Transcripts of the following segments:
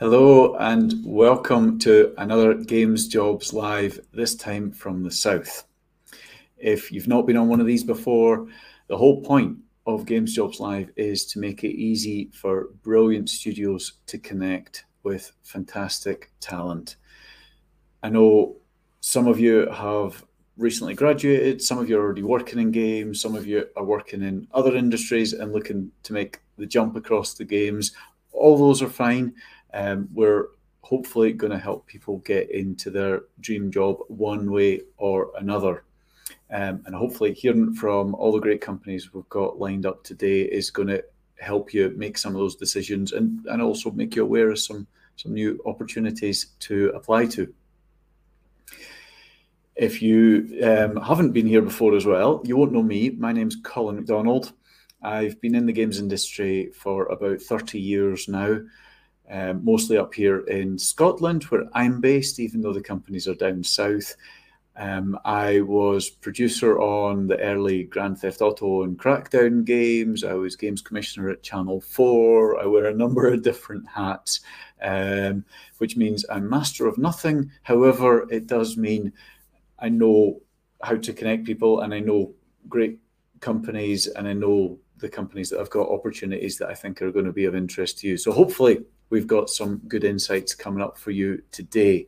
Hello and welcome to another Games Jobs Live, this time from the South. If you've not been on one of these before, the whole point of Games Jobs Live is to make it easy for brilliant studios to connect with fantastic talent. I know some of you have recently graduated, some of you are already working in games, some of you are working in other industries and looking to make the jump across the games. All those are fine um, we're hopefully going to help people get into their dream job one way or another. Um, and hopefully, hearing from all the great companies we've got lined up today is going to help you make some of those decisions and, and also make you aware of some, some new opportunities to apply to. If you um, haven't been here before as well, you won't know me. My name's Colin McDonald. I've been in the games industry for about 30 years now um, mostly up here in Scotland, where I'm based, even though the companies are down south. Um, I was producer on the early Grand Theft Auto and Crackdown games. I was games commissioner at Channel 4. I wear a number of different hats, um, which means I'm master of nothing. However, it does mean I know how to connect people and I know great companies and I know the companies that have got opportunities that I think are going to be of interest to you. So hopefully we've got some good insights coming up for you today.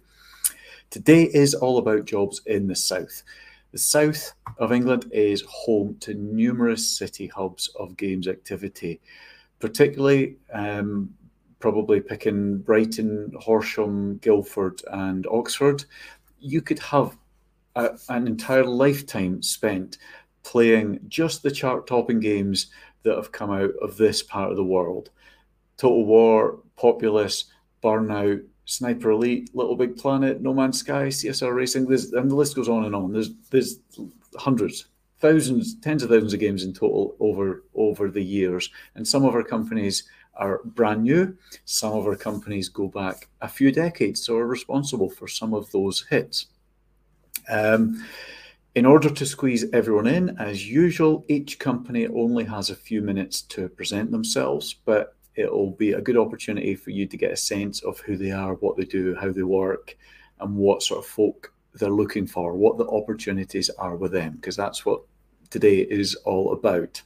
Today is all about jobs in the south. The south of England is home to numerous city hubs of games activity, particularly um, probably picking Brighton, Horsham, Guildford, and Oxford. You could have a, an entire lifetime spent playing just the chart topping games that have come out of this part of the world. Total War, Populous, Burnout, Sniper Elite, Little Big Planet, No Man's Sky, CSR Racing, there's, and the list goes on and on. There's there's hundreds, thousands, tens of thousands of games in total over over the years, and some of our companies are brand new. Some of our companies go back a few decades, so are responsible for some of those hits. Um, in order to squeeze everyone in, as usual, each company only has a few minutes to present themselves, but it'll be a good opportunity for you to get a sense of who they are, what they do, how they work, and what sort of folk they're looking for, what the opportunities are with them, because that's what today is all about.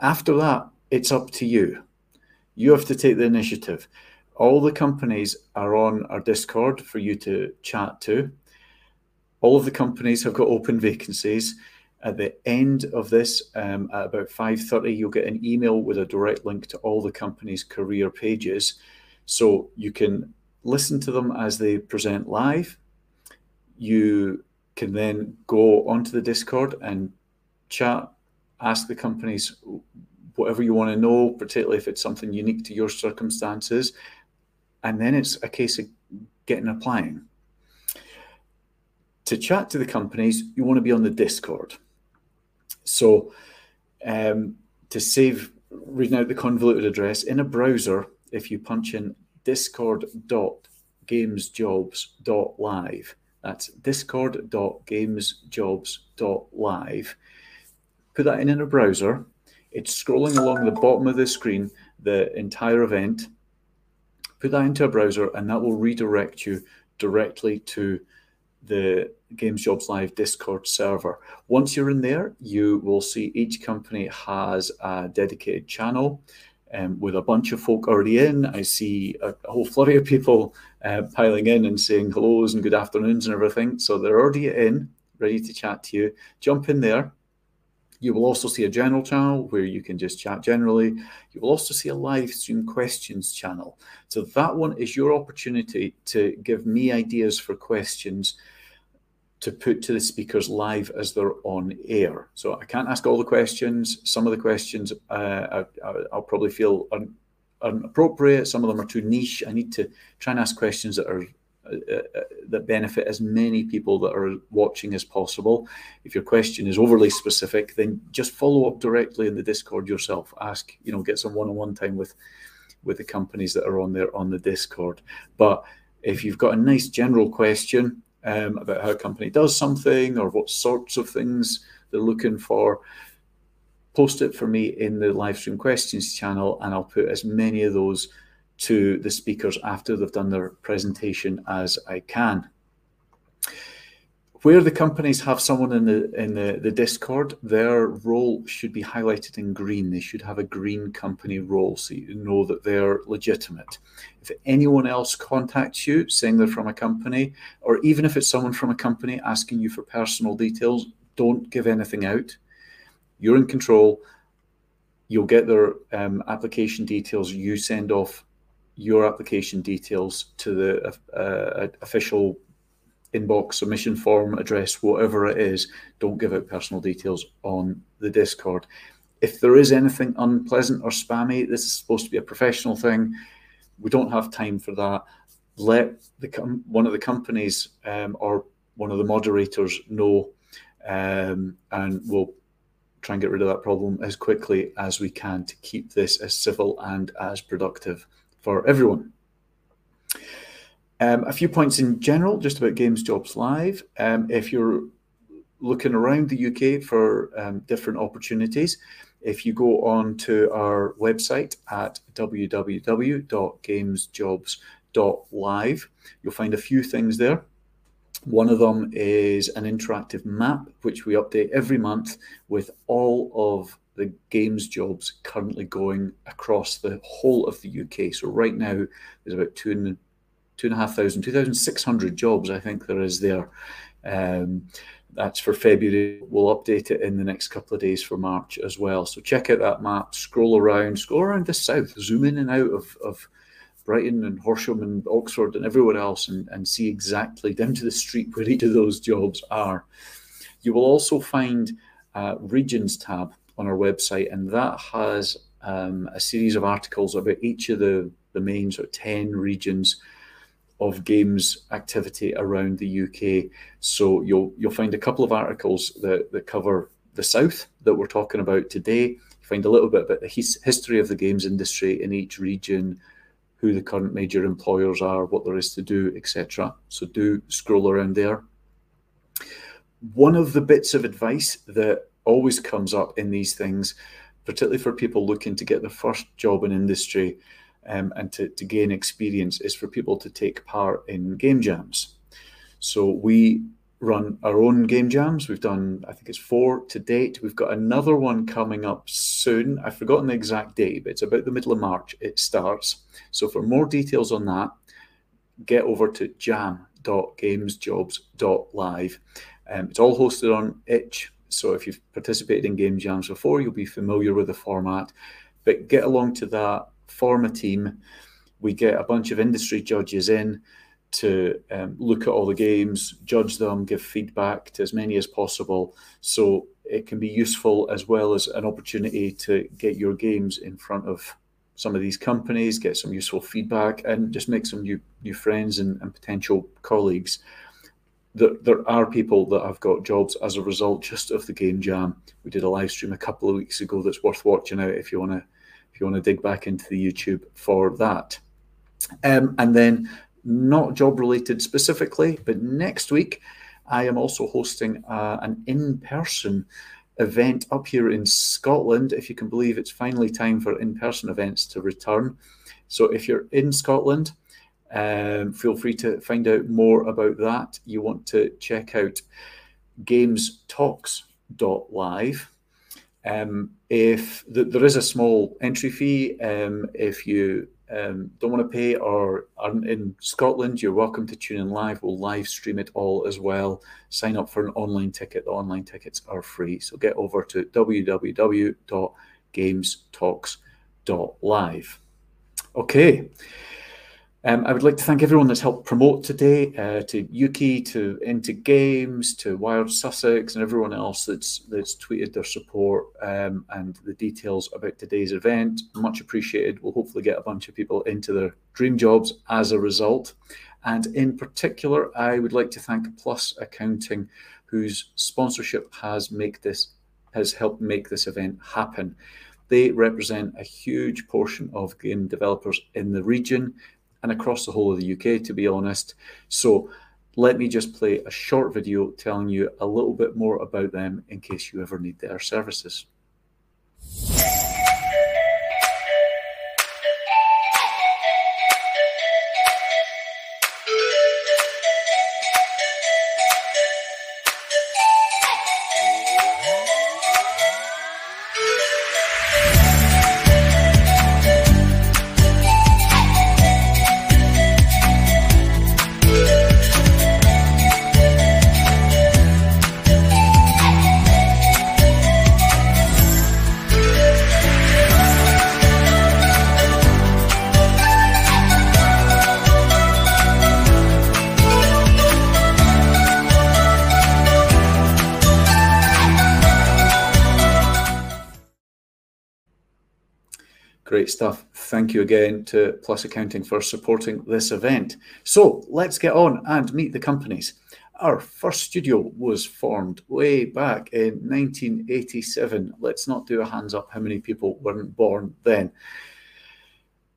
After that, it's up to you. You have to take the initiative. All the companies are on our Discord for you to chat to. All of the companies have got open vacancies. At the end of this, um, at about 5.30, you'll get an email with a direct link to all the company's career pages. So you can listen to them as they present live. You can then go onto the Discord and chat, ask the companies whatever you want to know, particularly if it's something unique to your circumstances. And then it's a case of getting applying. To chat to the companies, you want to be on the Discord. So um, to save reading out the convoluted address in a browser, if you punch in discord.gamesjobs.live, that's discord.gamesjobs.live, put that in in a browser. It's scrolling along the bottom of the screen, the entire event. Put that into a browser, and that will redirect you directly to the Games Jobs Live Discord server. Once you're in there, you will see each company has a dedicated channel um, with a bunch of folk already in. I see a, a whole flurry of people uh, piling in and saying hellos and good afternoons and everything. So they're already in, ready to chat to you. Jump in there. You will also see a general channel where you can just chat generally. You will also see a live stream questions channel. So that one is your opportunity to give me ideas for questions to put to the speakers live as they're on air. So I can't ask all the questions. Some of the questions uh, I, will probably feel un, inappropriate. Some of them are too niche. I need to try and ask questions that are uh, uh, that benefit as many people that are watching as possible. If your question is overly specific, then just follow up directly in the Discord yourself. Ask, you know, get some one-on-one time with with the companies that are on there on the Discord. But if you've got a nice general question, um, about how a company does something or what sorts of things they're looking for, post it for me in the live stream questions channel, and I'll put as many of those to the speakers after they've done their presentation as I can. Where the companies have someone in the in the, the Discord, their role should be highlighted in green. They should have a green company role so you know that they're legitimate. If anyone else contacts you saying they're from a company, or even if it's someone from a company asking you for personal details, don't give anything out. You're in control. You'll get their um, application details. You send off your application details to the uh, official inbox, submission form, address, whatever it is, don't give out personal details on the Discord. If there is anything unpleasant or spammy, this is supposed to be a professional thing. We don't have time for that. Let the com- one of the companies um, or one of the moderators know, um, and we'll try and get rid of that problem as quickly as we can to keep this as civil and as productive for everyone. Um, a few points in general, just about Games Jobs Live. Um, if you're looking around the UK for um, different opportunities, if you go on to our website at www.gamesjobs.live, you'll find a few things there. One of them is an interactive map, which we update every month with all of the games jobs currently going across the whole of the UK. So right now, there's about two two and a half thousand, 2,600 jobs, I think there is there. Um, that's for February. We'll update it in the next couple of days for March as well. So check out that map, scroll around, scroll around the south, zoom in and out of, of Brighton and Horsham and Oxford and everywhere else and, and see exactly down to the street where each of those jobs are. You will also find a regions tab on our website, and that has um, a series of articles about each of the, the main sort of 10 regions of games activity around the UK. So you'll you'll find a couple of articles that, that cover the south that we're talking about today. You find a little bit about the his, history of the games industry in each region, who the current major employers are, what there is to do, etc. So do scroll around there. One of the bits of advice that always comes up in these things, particularly for people looking to get their first job in industry, um, and to, to gain experience is for people to take part in game jams. So we run our own game jams. We've done, I think it's four to date. We've got another one coming up soon. I've forgotten the exact date, but it's about the middle of March it starts. So for more details on that, get over to jam.gamesjobs.live. Um, it's all hosted on itch. So if you've participated in game jams before, you'll be familiar with the format. But get along to that form a team. We get a bunch of industry judges in to um, look at all the games, judge them, give feedback to as many as possible. So it can be useful as well as an opportunity to get your games in front of some of these companies, get some useful feedback, and just make some new new friends and, and potential colleagues. There, there are people that have got jobs as a result just of the game jam. We did a live stream a couple of weeks ago that's worth watching out if you want to if you want to dig back into the YouTube for that. Um, and then, not job related specifically, but next week I am also hosting uh, an in person event up here in Scotland. If you can believe it's finally time for in person events to return. So, if you're in Scotland, um, feel free to find out more about that. You want to check out gamestalks.live um, if th- there is a small entry fee, um, if you um, don't want to pay or aren't in Scotland, you're welcome to tune in live. We'll live stream it all as well. Sign up for an online ticket. The online tickets are free. So get over to www.gamestalks.live. Okay. Um, I would like to thank everyone that's helped promote today, uh, to Ukie, to Into Games, to Wired Sussex, and everyone else that's that's tweeted their support um, and the details about today's event. Much appreciated. We'll hopefully get a bunch of people into their dream jobs as a result. And in particular, I would like to thank Plus Accounting, whose sponsorship has make this has helped make this event happen. They represent a huge portion of game developers in the region and across the whole of the UK, to be honest. So let me just play a short video telling you a little bit more about them in case you ever need their services. Thank you again to Plus Accounting for supporting this event. So let's get on and meet the companies. Our first studio was formed way back in 1987. Let's not do a hands up how many people weren't born then.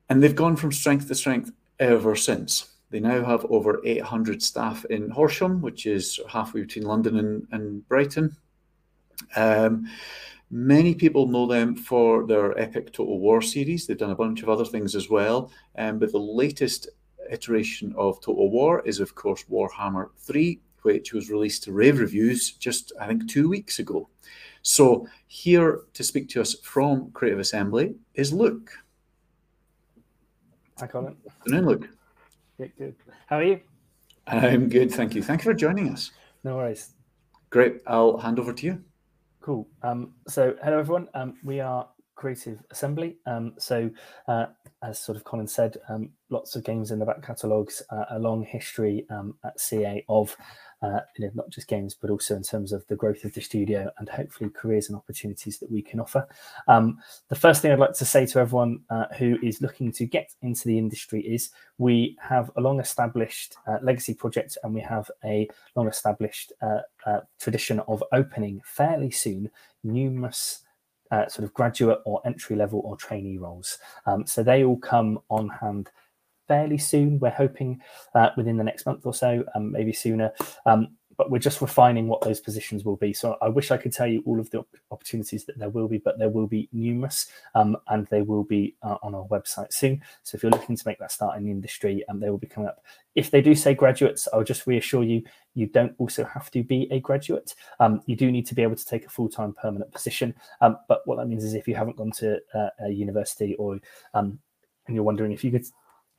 And they've gone from strength to strength ever since. They now have over 800 staff in Horsham, which is halfway between London and, and Brighton. Um, many people know them for their epic Total War series. They've done a bunch of other things as well. Um, but the latest iteration of Total War is, of course, Warhammer 3, which was released to rave reviews just, I think, two weeks ago. So, here to speak to us from Creative Assembly is Luke. Hi, Colin. Good afternoon, Luke. Yeah, good. How are you? I'm good, thank you. Thank you for joining us. No worries. Great. I'll hand over to you. Cool. Um, so, hello everyone. Um, we are Creative Assembly. Um, so, uh, as sort of Colin said, um, lots of games in the back catalogues, uh, a long history um, at CA of uh, you know, not just games, but also in terms of the growth of the studio and hopefully careers and opportunities that we can offer. Um, the first thing I'd like to say to everyone uh, who is looking to get into the industry is we have a long established uh, legacy project and we have a long established uh, uh, tradition of opening fairly soon numerous uh, sort of graduate or entry level or trainee roles. Um, so they all come on hand fairly soon. We're hoping uh, within the next month or so, um, maybe sooner. Um, but we're just refining what those positions will be. So I wish I could tell you all of the opportunities that there will be, but there will be numerous, um, and they will be uh, on our website soon. So if you're looking to make that start in the industry, um, they will be coming up. If they do say graduates, I'll just reassure you, you don't also have to be a graduate. Um, you do need to be able to take a full-time permanent position. Um, but what that means is if you haven't gone to uh, a university or um, and you're wondering if you could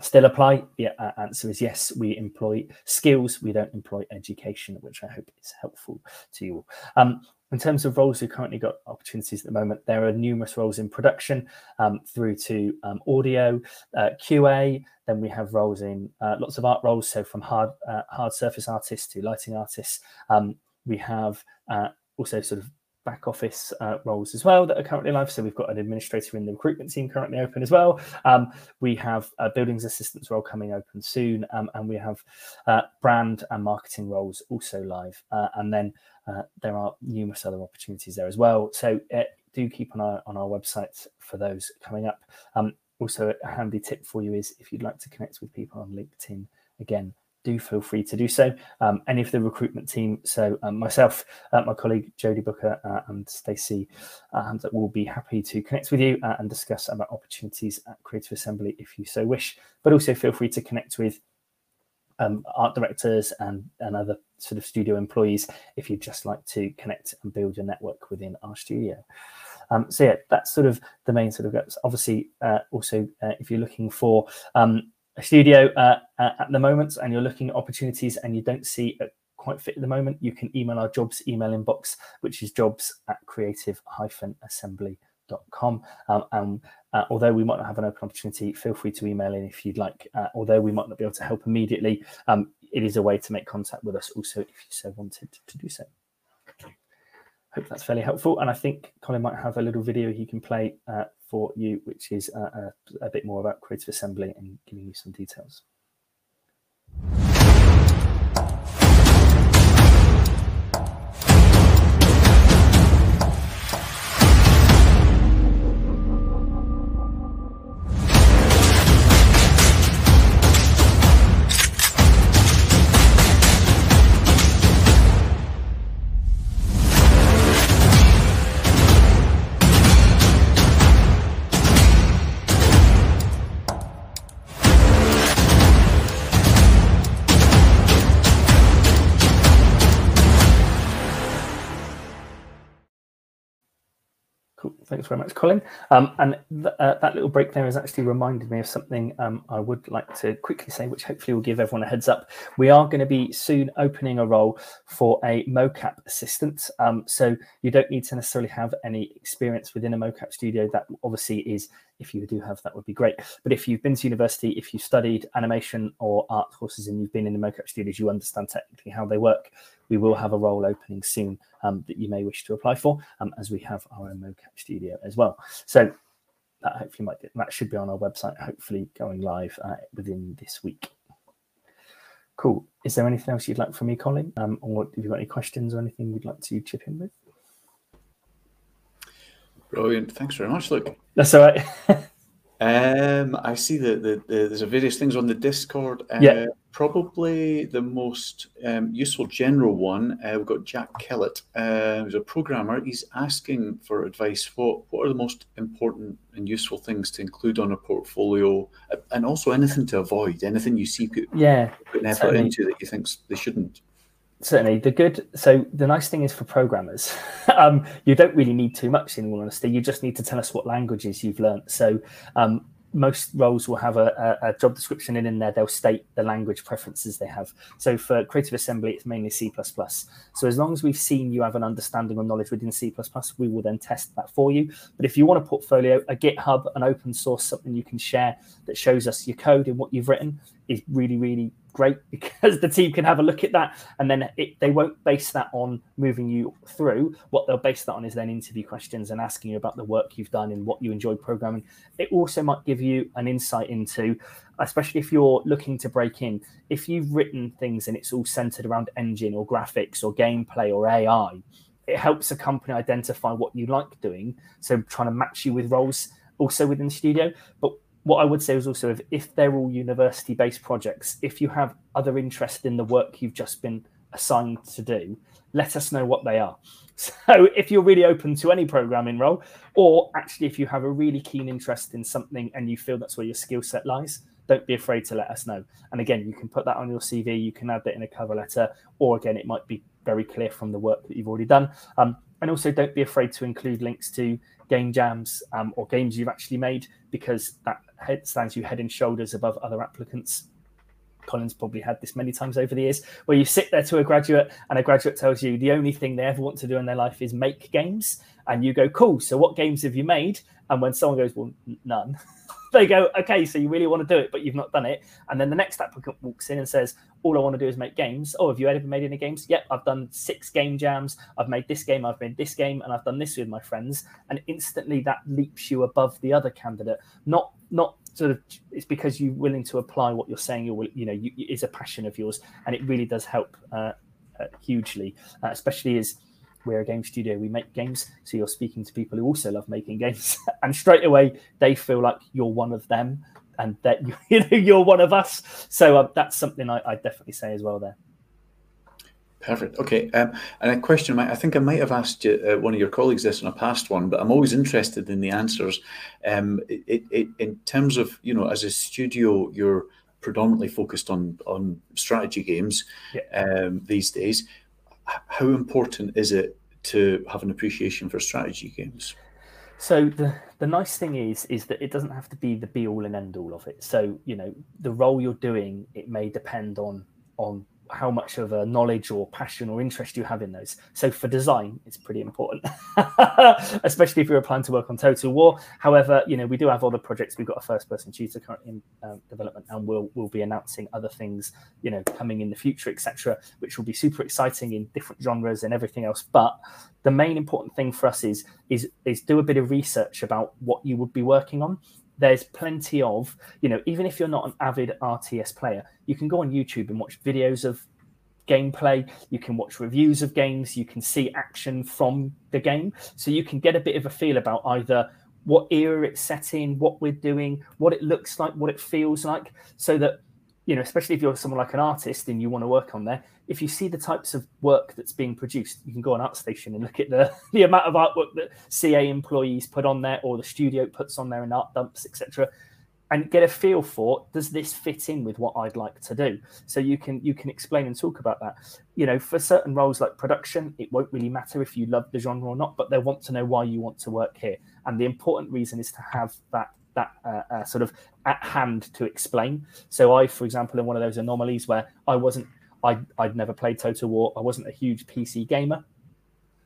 still apply? The uh, answer is yes. We employ skills. We don't employ education, which I hope is helpful to you. Um, in terms of roles, we've currently got opportunities at the moment. There are numerous roles in production um, through to um, audio, uh, QA. Then we have roles in uh, lots of art roles, so from hard uh, hard surface artists to lighting artists. Um, we have uh, also sort of back office uh, roles as well that are currently live. So we've got an administrator in the recruitment team currently open as well. Um, we have a buildings assistants role coming open soon, um, and we have uh, brand and marketing roles also live. Uh, and then uh, there are numerous other opportunities there as well. So uh, do keep an eye on our website for those coming up. Um, also, a handy tip for you is if you'd like to connect with people on LinkedIn, again, do feel free to do so. Um, any of the recruitment team, so um, myself, uh, my colleague Jodie Booker, uh, and Stacey, um, that will be happy to connect with you uh, and discuss about opportunities at Creative Assembly if you so wish. But also feel free to connect with um, art directors and, and other sort of studio employees if you'd just like to connect and build your network within our studio. Um, so yeah, that's sort of the main sort of obviously uh, also uh, if you're looking for a studio uh, uh, at the moment and you're looking at opportunities and you don't see it quite fit at the moment, you can email our jobs email inbox, which is jobs at creative-assembly.com. Um, and uh, although we might not have an open opportunity, feel free to email in if you'd like. Uh, although we might not be able to help immediately, um, it is a way to make contact with us also if you so wanted to do so. Hope that's fairly helpful. And I think Colin might have a little video he can play uh, for you, which is a, a, a bit more about Creative Assembly and giving you some details. Very much, Colin. Um, and th uh, that little break there has actually reminded me of something um, I would like to quickly say, which hopefully will give everyone a heads up. We are going to be soon opening a role for a mocap assistant. Um, so you don't need to necessarily have any experience within a mocap studio. That obviously is if you do have that would be great but if you've been to university if you studied animation or art courses and you've been in the mocap studios you understand technically how they work we will have a role opening soon um, that you may wish to apply for um, as we have our own mocap studio as well so that hopefully might get, that should be on our website. Hopefully, going live uh, within this week. Cool. Is there anything else you'd like from me, Colin? Um, or have you got any questions or anything you'd like to chip in with? Brilliant. Thanks very much, Luke. That's all right. Um, I see that the, the, there's a various things on the Discord. Uh, yeah. Probably the most um, useful general one. Uh, we've got Jack Kellett, uh, who's a programmer. He's asking for advice. What what are the most important and useful things to include on a portfolio, uh, and also anything to avoid? Anything you see put, yeah, putting effort certainly. into that you think they shouldn't certainly the good so the nice thing is for programmers um, you don't really need too much in all honesty. You just need to tell us what languages you've learned. So um, most roles will have a, a, job description and in there. They'll state the language preferences they have. So for creative assembly it's mainly c++ so as long as we've seen you have an understanding or knowledge within c++ we will then test that for you. But if you want a portfolio a github an open source something you can share that shows us your code and what you've written is really really great because the team can have a look at that. And then it, they won't base that on moving you through. What they'll base that on is then interview questions and asking you about the work you've done and what you enjoy programming. It also might give you an insight into especially if you're looking to break in if you've written things and it's all centered around engine or graphics or gameplay or ai it helps a company identify what you like doing. So trying to match you with roles also within the studio. But what I would say is also if, if they're all university based projects, if you have other interest in the work you've just been assigned to do, let us know what they are. So if you're really open to any programming role, or actually if you have a really keen interest in something and you feel that's where your skill set lies, don't be afraid to let us know. And again, you can put that on your CV, you can add that in a cover letter, or again, it might be very clear from the work that you've already done. Um, and also, don't be afraid to include links to game jams um, or games you've actually made because that head stands you head and shoulders above other applicants. Colin's probably had this many times over the years, where you sit there to a graduate and a graduate tells you the only thing they ever want to do in their life is make games, and you go, "Cool. So what games have you made?" And when someone goes, "Well, none," they go, okay, so you really want to do it, but you've not done it. And then the next applicant walks in and says, all I want to do is make games. Oh, have you ever made any games? Yep, I've done six game jams. I've made this game, I've made this game, and I've done this with my friends. And instantly that leaps you above the other candidate. Not not sort of it's because you're willing to apply what you're saying. You're you know you, is a passion of yours, and it really does help uh, uh, hugely, uh, especially as we're a game studio, we make games. So you're speaking to people who also love making games, and straight away they feel like you're one of them and that you know you're one of us. So uh, that's something I, I definitely say as well there. Perfect. Okay. Um, and a question, I think I might have asked you, uh, one of your colleagues this in a past one, but I'm always interested in the answers. Um, it, it, in terms of, you know, as a studio, you're predominantly focused on on strategy games yeah. um, these days how important is it to have an appreciation for strategy games? So the the nice thing is is that it doesn't have to be the be all and end all of it. So you know the role you're doing it may depend on on how much of a knowledge or passion or interest you have in those. So for design, it's pretty important, especially if you're applying to work on Total War. However, you know we do have other projects. We've got a first-person shooter currently in um, development, and we'll we'll be announcing other things, you know, coming in the future, etc., which will be super exciting in different genres and everything else. But the main important thing for us is is is do a bit of research about what you would be working on there's plenty of, you know, even if you're not an avid RTS player, you can go on YouTube and watch videos of gameplay, you can watch reviews of games, you can see action from the game. So you can get a bit of a feel about either what era it's set in, what we're doing, what it looks like, what it feels like, so that you know, especially if you're someone like an artist and you want to work on there, if you see the types of work that's being produced, you can go on ArtStation and look at the, the amount of artwork that CA employees put on there or the studio puts on there in art dumps, etc. And get a feel for does this fit in with what I'd like to do? So you can you can explain and talk about that. You know, for certain roles like production, it won't really matter if you love the genre or not, but they want to know why you want to work here. And the important reason is to have that that uh, uh, sort of at hand to explain. So I, for example, in one of those anomalies where I wasn't, I, I'd never played Total War. I wasn't a huge PC gamer,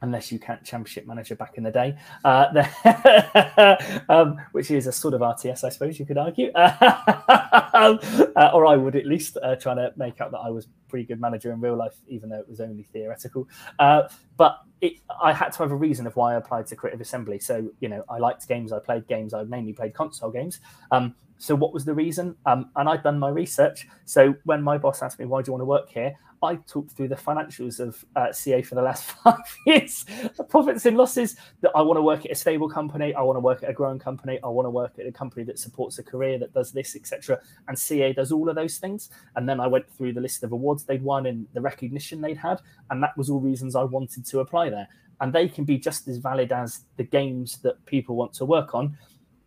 unless you count Championship Manager back in the day, uh, the, um, which is a sort of RTS, I suppose you could argue, um, uh, or I would at least uh, trying to make out that I was pretty good manager in real life, even though it was only theoretical. Uh, but it, I had to have a reason of why I applied to Creative Assembly. So, you know, I liked games, I played games, I mainly played console games. Um, so, what was the reason? Um, and I'd done my research. So, when my boss asked me, Why do you want to work here? I talked through the financials of uh, CA for the last five years, the profits and losses. That I want to work at a stable company, I want to work at a growing company, I want to work at a company that supports a career that does this, etc. And CA does all of those things. And then I went through the list of awards they'd won and the recognition they'd had, and that was all reasons I wanted to apply And they can be just as valid as the games that people want to work on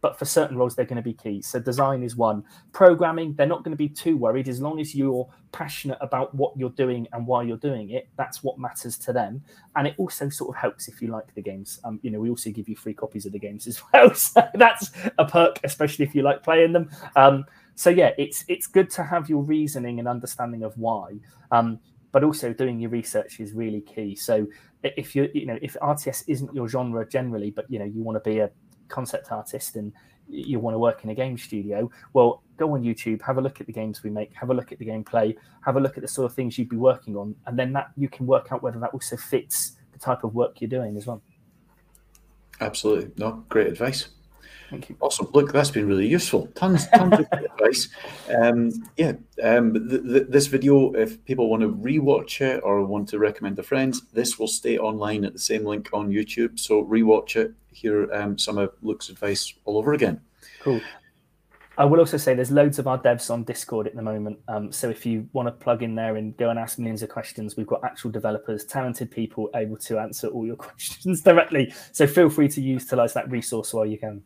but for certain roles they're going to be key. So design is one. Programming they're not going to be too worried. As long as you're passionate about what you're doing and why you're doing it that's what matters to them. And it also sort of helps if you like the games. Um, you know we also give you free copies of the games as well. So that's a perk especially if you like playing them. Um, so yeah it's it's good to have your reasoning and understanding of why. Um, but also doing your research is really key so if you you know if rts isn't your genre generally but you know you want to be a concept artist and you want to work in a game studio, well, go on YouTube, have a look at the games we make, have a look at the gameplay, have a look at the sort of things you'd be working on, and then that you can work out whether that also fits the type of work you're doing as well. Absolutely, no, great advice. Thank you. Awesome. Look, that's been really useful. Tons, tons of advice. Um, yeah, um, th- th- this video, if people want to rewatch it or want to recommend to friends, this will stay online at the same link on YouTube. So rewatch it, hear um, some of Luke's advice all over again. Cool. I will also say there's loads of our devs on Discord at the moment. Um, so if you want to plug in there and go and ask millions of questions, we've got actual developers, talented people able to answer all your questions directly. So feel free to utilize that resource while you can.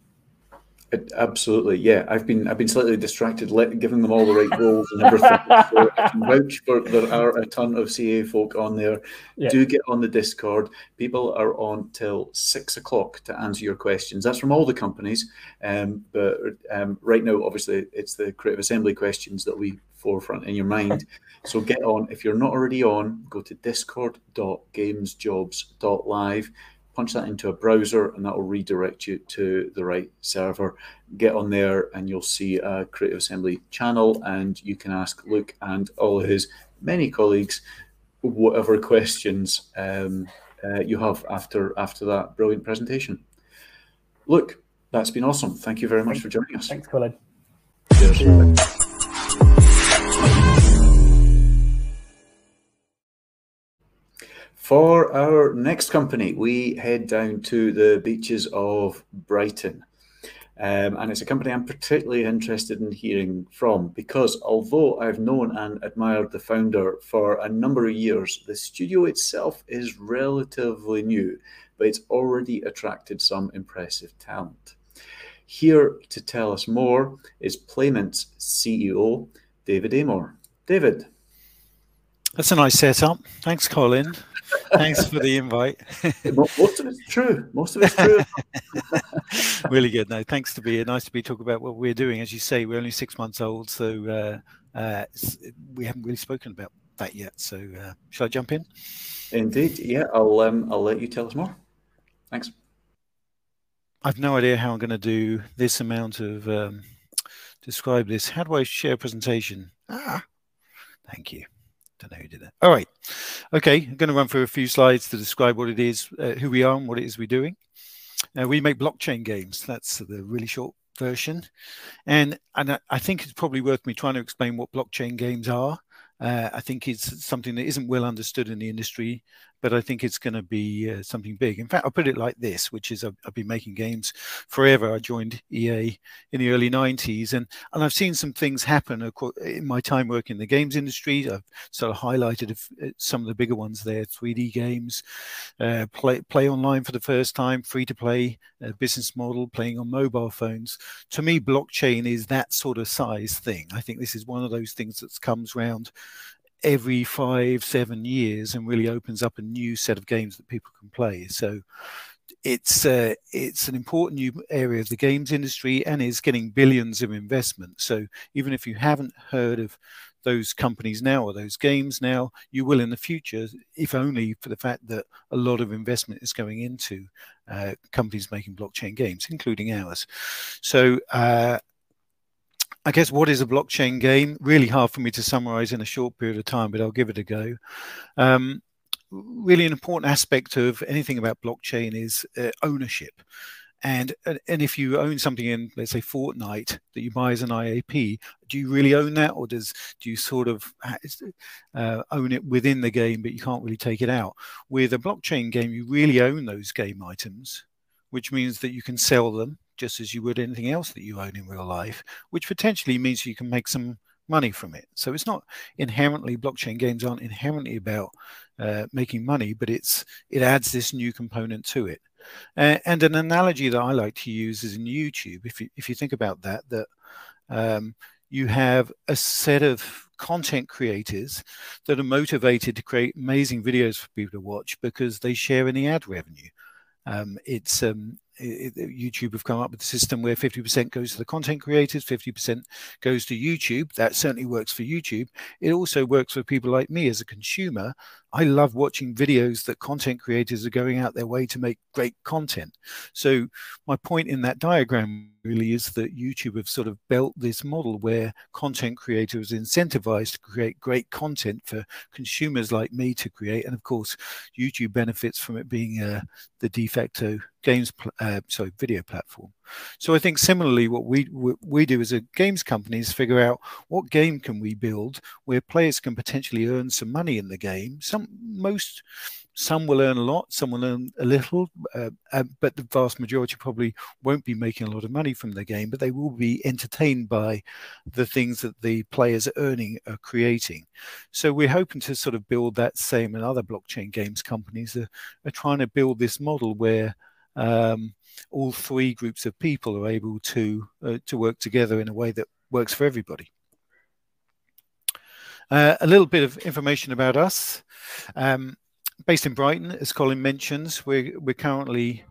It, absolutely, yeah. I've been I've been slightly distracted, let, giving them all the right roles and everything. so I can vouch for there are a ton of CA folk on there. Yeah. Do get on the Discord. People are on till six o'clock to answer your questions. That's from all the companies, um, but um, right now, obviously, it's the Creative Assembly questions that we forefront in your mind. so get on. If you're not already on, go to discord.gamesjobs.live punch that into a browser and that will redirect you to the right server. Get on there and you'll see a Creative Assembly channel and you can ask Luke and all his many colleagues whatever questions um, uh, you have after after that brilliant presentation. Luke, that's been awesome. Thank you very much for joining us. Thanks, Colin. Cheers. For our next company, we head down to the beaches of Brighton. Um, and it's a company I'm particularly interested in hearing from because although I've known and admired the founder for a number of years, the studio itself is relatively new, but it's already attracted some impressive talent. Here to tell us more is Playmint's CEO, David Amor. David. That's a nice setup. Thanks, Colin. Thanks for the invite. Most of it's true. Most of it's true. really good. No, thanks to be nice to be talking about what we're doing. As you say, we're only six months old, so uh, uh, we haven't really spoken about that yet. So, uh, shall I jump in? Indeed. Yeah, I'll um, I'll let you tell us more. Thanks. I've no idea how I'm going to do this amount of um, describe this. How do I share a presentation? Ah, thank you. Don't know who did that. All right. Okay, I'm going to run through a few slides to describe what it is, uh, who we are, and what it is we're doing. Uh, we make blockchain games. That's the really short version. And, and I think it's probably worth me trying to explain what blockchain games are. Uh, I think it's something that isn't well understood in the industry but I think it's going to be uh, something big. In fact, I'll put it like this, which is I've, I've, been making games forever. I joined EA in the early 90s, and, and I've seen some things happen in my time working in the games industry. I've sort of highlighted uh, some of the bigger ones there 3D games, uh, play, play online for the first time, free to play uh, business model, playing on mobile phones. To me, blockchain is that sort of size thing. I think this is one of those things that comes round every five, seven years and really opens up a new set of games that people can play. So it's uh, it's an important new area of the games industry and is getting billions of investment. So even if you haven't heard of those companies now or those games now, you will in the future, if only for the fact that a lot of investment is going into uh, companies making blockchain games, including ours. So uh, I guess what is a blockchain game? Really hard for me to summarize in a short period of time, but I'll give it a go. Um, really an important aspect of anything about blockchain is uh, ownership. And and if you own something in, let's say, Fortnite that you buy as an IAP, do you really own that, or does do you sort of uh, own it within the game, but you can't really take it out? With a blockchain game, you really own those game items, which means that you can sell them just as you would anything else that you own in real life, which potentially means you can make some money from it. So it's not inherently blockchain games aren't inherently about uh, making money, but it's it adds this new component to it. Uh, and an analogy that I like to use is in YouTube. If you if you think about that, that um, you have a set of content creators that are motivated to create amazing videos for people to watch because they share in the ad revenue. Um, it's um, it, YouTube have come up with a system where 50% goes to the content creators, 50% goes to YouTube. That certainly works for YouTube. It also works for people like me as a consumer. I love watching videos that content creators are going out their way to make great content. So my point in that diagram really is that YouTube have sort of built this model where content creators incentivized to create great content for consumers like me to create. And of course, YouTube benefits from it being uh, the de facto games, uh, sorry, video platform. So I think similarly, what we we do as a games company is figure out what game can we build where players can potentially earn some money in the game. Some most some will earn a lot, some will earn a little, uh, uh, but the vast majority probably won't be making a lot of money from the game, but they will be entertained by the things that the players are earning are creating. So we're hoping to sort of build that same, and other blockchain games companies are, are trying to build this model where um, all three groups of people are able to uh, to work together in a way that works for everybody. Uh, a little bit of information about us. Um, based in Brighton, as Colin mentions, we're, we're currently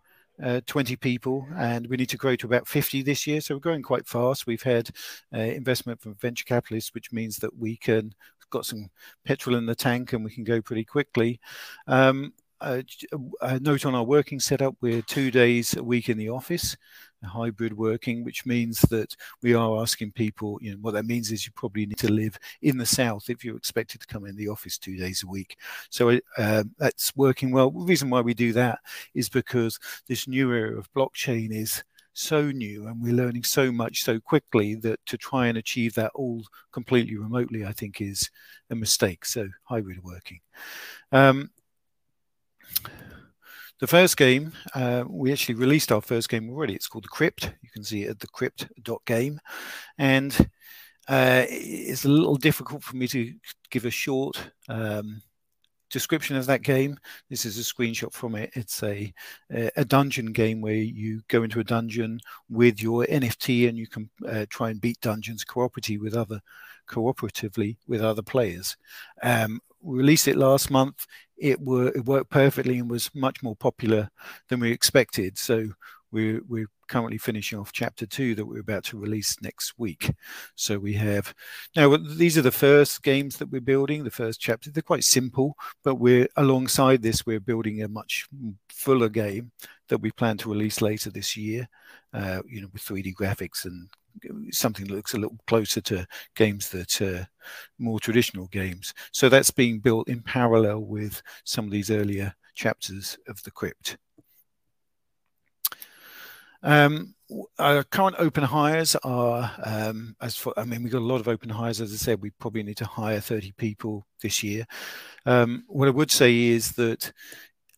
uh, 20 people and we need to grow to about 50 this year. So we're growing quite fast. We've had uh, investment from venture capitalists, which means that we can got some petrol in the tank and we can go pretty quickly. Um, a, a, note on our working setup. We're two days a week in the office hybrid working which means that we are asking people you know what that means is you probably need to live in the south if you're expected to come in the office two days a week. So uh, that's working well. The reason why we do that is because this new era of blockchain is so new and we're learning so much so quickly that to try and achieve that all completely remotely i think is a mistake. So hybrid working. Um, the first game, uh, we actually released our first game already. It's called The Crypt. You can see it at thecrypt.game. And uh, it's a little difficult for me to give a short um, description of that game. This is a screenshot from it. It's a a dungeon game where you go into a dungeon with your NFT and you can uh, try and beat dungeons cooperatively with other cooperatively with other players. Um, we released it last month it, were, it worked perfectly and was much more popular than we expected. So we're, we're currently finishing off chapter two that we're about to release next week. So we have now these are the first games that we're building, the first chapter. They're quite simple, but we're alongside this, we're building a much fuller game that we plan to release later this year, uh, you know, with 3D graphics and something that looks a little closer to games that uh, more traditional games. So that's being built in parallel with some of these earlier chapters of the crypt. Um, our current open hires are, um, as for, I mean, we've got a lot of open hires. As I said, we probably need to hire 30 people this year. Um, what I would say is that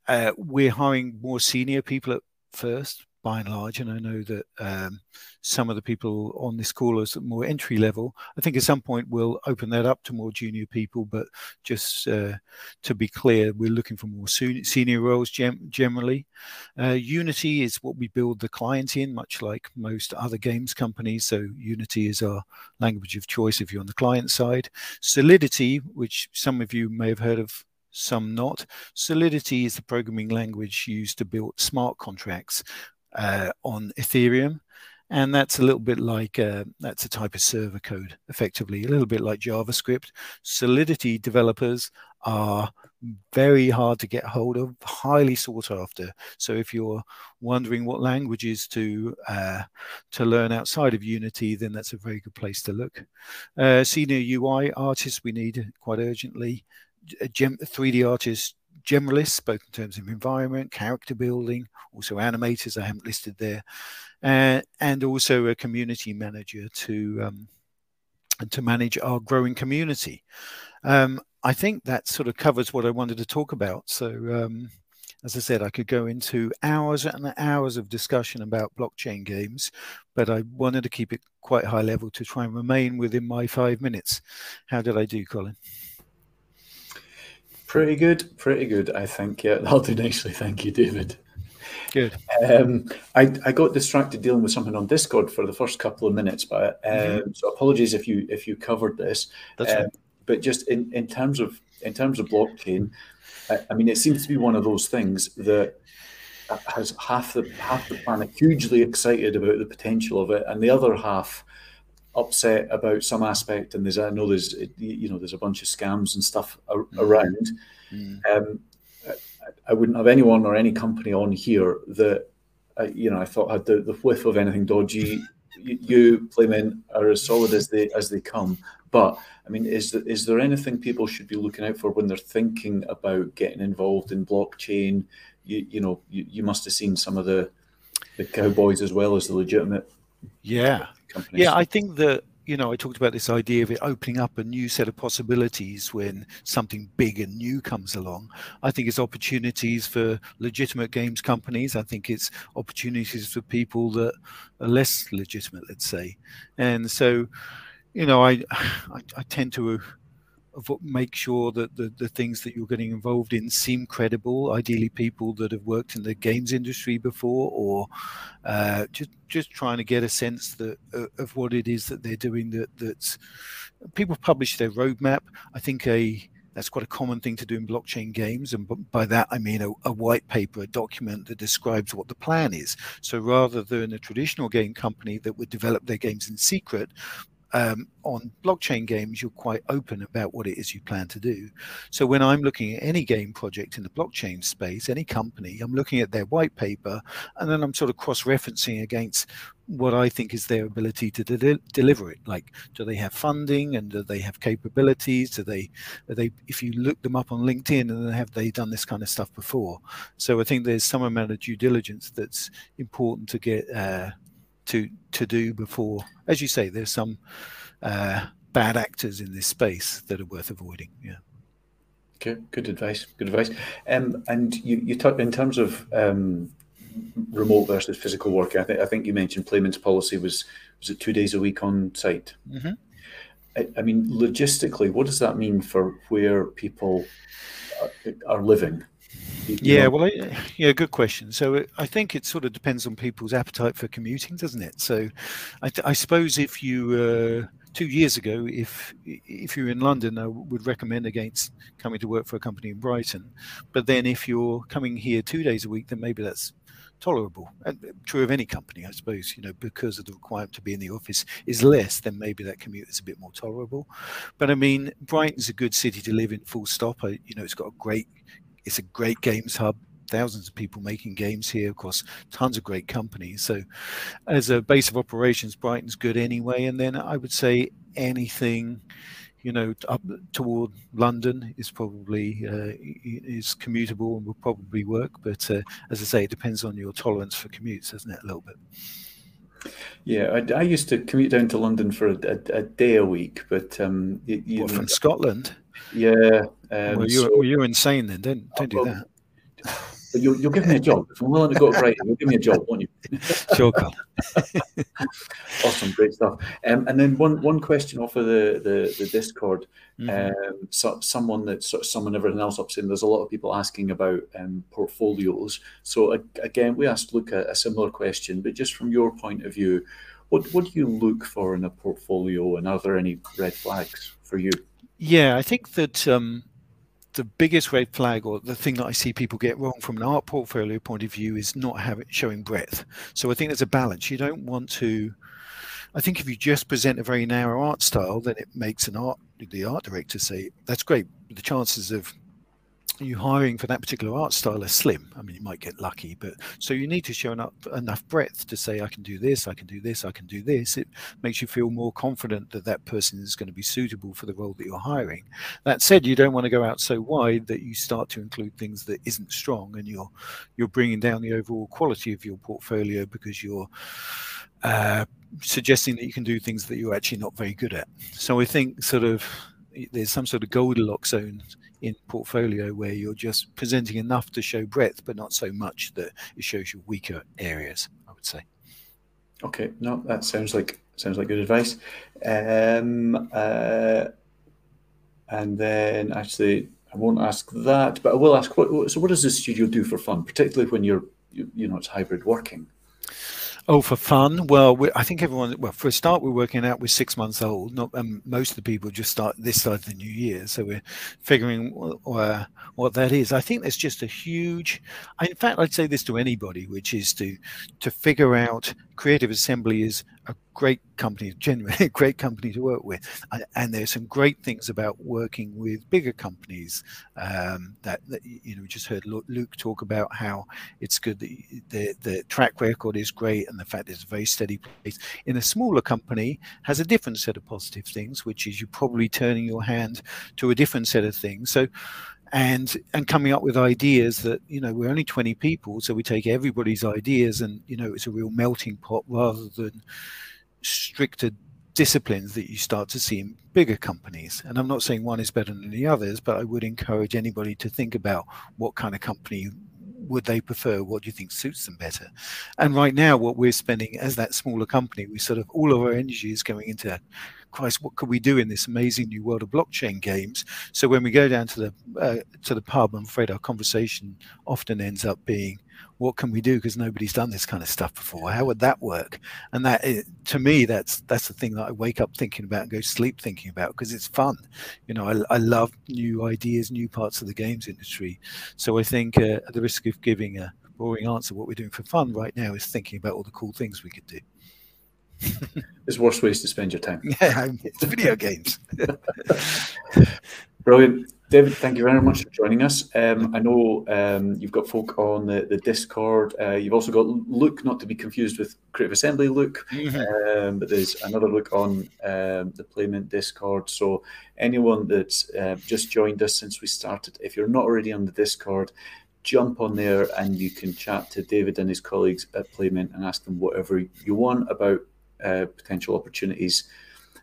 uh, we're hiring more senior people at first by and large. And I know that um, some of the people on this call are more entry level. I think at some point we'll open that up to more junior people. But just uh, to be clear, we're looking for more senior roles gem- generally. Uh, Unity is what we build the client in, much like most other games companies. So Unity is our language of choice if you're on the client side. Solidity, which some of you may have heard of some not. Solidity is the programming language used to build smart contracts uh, on Ethereum. And that's a little bit like uh, that's a type of server code, effectively, a little bit like JavaScript. Solidity developers are very hard to get hold of, highly sought after. So if you're wondering what languages to uh, to learn outside of Unity, then that's a very good place to look. Uh, senior UI artists we need quite urgently. 3D artists generalists, both in terms of environment, character building, also animators I haven't listed there, uh, and also a community manager to um, to manage our growing community. Um, I think that sort of covers what I wanted to talk about. So, um, as I said, I could go into hours and hours of discussion about blockchain games, but I wanted to keep it quite high level to try and remain within my five minutes. How did I do, Colin? Pretty good, pretty good, I think. Yeah, that'll do nicely. Thank you, David. Good. Um, I, I got distracted dealing with something on Discord for the first couple of minutes, but um, mm-hmm. so apologies if you if you covered this. That's um, right. But just in, in terms of in terms of blockchain, I, I mean, it seems to be one of those things that has half the half the planet hugely excited about the potential of it, and the other half upset about some aspect, and there's I know there's you know there's a bunch of scams and stuff mm. around. Mm. Um, I, wouldn't have anyone or any company on here that uh, you know I thought had the, the whiff of anything dodgy. you, you Playmint are as solid as they as they come. But I mean, is there, is there anything people should be looking out for when they're thinking about getting involved in blockchain? You, you know, you, you must have seen some of the the cowboys as well as the legitimate yeah companies. Yeah, I think that you know, I talked about this idea of it opening up a new set of possibilities when something big and new comes along. I think it's opportunities for legitimate games companies. I think it's opportunities for people that are less legitimate, let's say. And so, you know, I I, I tend to make sure that the, the things that you're getting involved in seem credible ideally people that have worked in the games industry before or uh, just just trying to get a sense that uh, of what it is that they're doing that that's people publish their roadmap. I think a that's quite a common thing to do in blockchain games and by that i mean a, a white paper a document that describes what the plan is. So rather than a traditional game company that would develop their games in secret um, on blockchain games, you're quite open about what it is you plan to do. So when I'm looking at any game project in the blockchain space, any company, I'm looking at their white paper, and then I'm sort of cross-referencing against what I think is their ability to de- deliver it. Like, do they have funding and do they have capabilities? Do they, they, if you look them up on LinkedIn, and have they done this kind of stuff before? So I think there's some amount of due diligence that's important to get. Uh, to to do before. As you say, there's some uh, bad actors in this space that are worth avoiding. Yeah. Okay, good advice. Good advice. Um, and you you talk in terms of um, remote versus physical work. I think I think you mentioned Playmint's policy was was it two days a week on site. Mm-hmm. I, I, mean, logistically, what does that mean for where people are, are living? Yeah, well, I, yeah, good question. So I think it sort of depends on people's appetite for commuting, doesn't it? So I, I suppose if you uh, two years ago, if if you're in London, I would recommend against coming to work for a company in Brighton. But then if you're coming here two days a week, then maybe that's tolerable. And true of any company, I suppose, you know, because of the requirement to be in the office is less, then maybe that commute is a bit more tolerable. But I mean, Brighton's a good city to live in, full stop. I, you know, it's got a great it's a great games hub. Thousands of people making games here of course tons of great companies. So as a base of operations brighton's good anyway. And then i would say anything you know up toward london is probably uh, is commutable and will probably work. But uh, as i say it depends on your tolerance for commutes doesn't it a little bit? Yeah, I, I, used to commute down to London for a, a, a day a week, but um, you, what, from Scotland. Yeah. Um, well, you, so, well, you're insane then. Don't, don't do that. But you'll, you'll give me a job. If I'm willing to go to you'll give me a job, won't you? sure, Carl. awesome, great stuff. Um, and then one one question off of the the, the Discord. Mm-hmm. Um, so, someone that sort of someone everything else up saying there's a lot of people asking about um, portfolios. So again, we asked Luke a, a similar question, but just from your point of view, what what do you look for in a portfolio, and are there any red flags for you? Yeah, I think that um, the biggest red flag, or the thing that I see people get wrong from an art portfolio point of view, is not having showing breadth. So I think there's a balance. You don't want to. I think if you just present a very narrow art style, then it makes an art the art director say that's great. The chances of you hiring for that particular art style are slim. I mean, you might get lucky, but so you need to show enough enough breadth to say, I can do this, I can do this, I can do this. It makes you feel more confident that that person is going to be suitable for the role that you're hiring. That said, you don't want to go out so wide that you start to include things that isn't strong, and you're you're bringing down the overall quality of your portfolio because you're uh, suggesting that you can do things that you're actually not very good at. So I think sort of there's some sort of Goldilocks zone in portfolio where you're just presenting enough to show breadth, but not so much that it shows you weaker areas. I would say. Okay, no, that sounds like sounds like good advice. Um, uh, and then actually, I won't ask that, but I will ask what. So, what does the studio do for fun, particularly when you're, you, you know, it's hybrid working? Oh, for fun? Well, I think everyone. Well, for a start, we're working out. We're six months old. Not um, most of the people just start this side of the new year, so we're figuring what that is. I think there's just a huge. In fact, I'd say this to anybody, which is to to figure out creative assembly is a great company, genuinely a great company to work with. And, there's some great things about working with bigger companies um, that, that, you know, we just heard Luke talk about how it's good that the, the track record is great and the fact it's a very steady place. In a smaller company has a different set of positive things, which is you're probably turning your hand to a different set of things. So and and coming up with ideas that you know we're only 20 people so we take everybody's ideas and you know it's a real melting pot rather than stricter disciplines that you start to see in bigger companies. And i'm not saying one is better than the others but i would encourage anybody to think about what kind of company would they prefer what do you think suits them better? And right now what we're spending as that smaller company we sort of all of our energy is going into Christ, what could we do in this amazing new world of blockchain games? So when we go down to the uh, to the pub, I'm afraid our conversation often ends up being, what can we do? Because nobody's done this kind of stuff before. How would that work? And that, to me, that's that's the thing that I wake up thinking about and go sleep thinking about because it's fun. You know, I, I love new ideas, new parts of the games industry. So I think, uh, at the risk of giving a boring answer, what we're doing for fun right now is thinking about all the cool things we could do. There's worse ways to spend your time. Yeah, it's video games. Brilliant. David, thank you very much for joining us. Um, I know um, you've got folk on the, the Discord. Uh, you've also got Luke, not to be confused with Creative Assembly Luke, mm-hmm. um, but there's another Luke on um, the Playmint Discord. So anyone that's uh, just joined us since we started, if you're not already on the Discord, jump on there and you can chat to David and his colleagues at Playmint and ask them whatever you want about uh, potential opportunities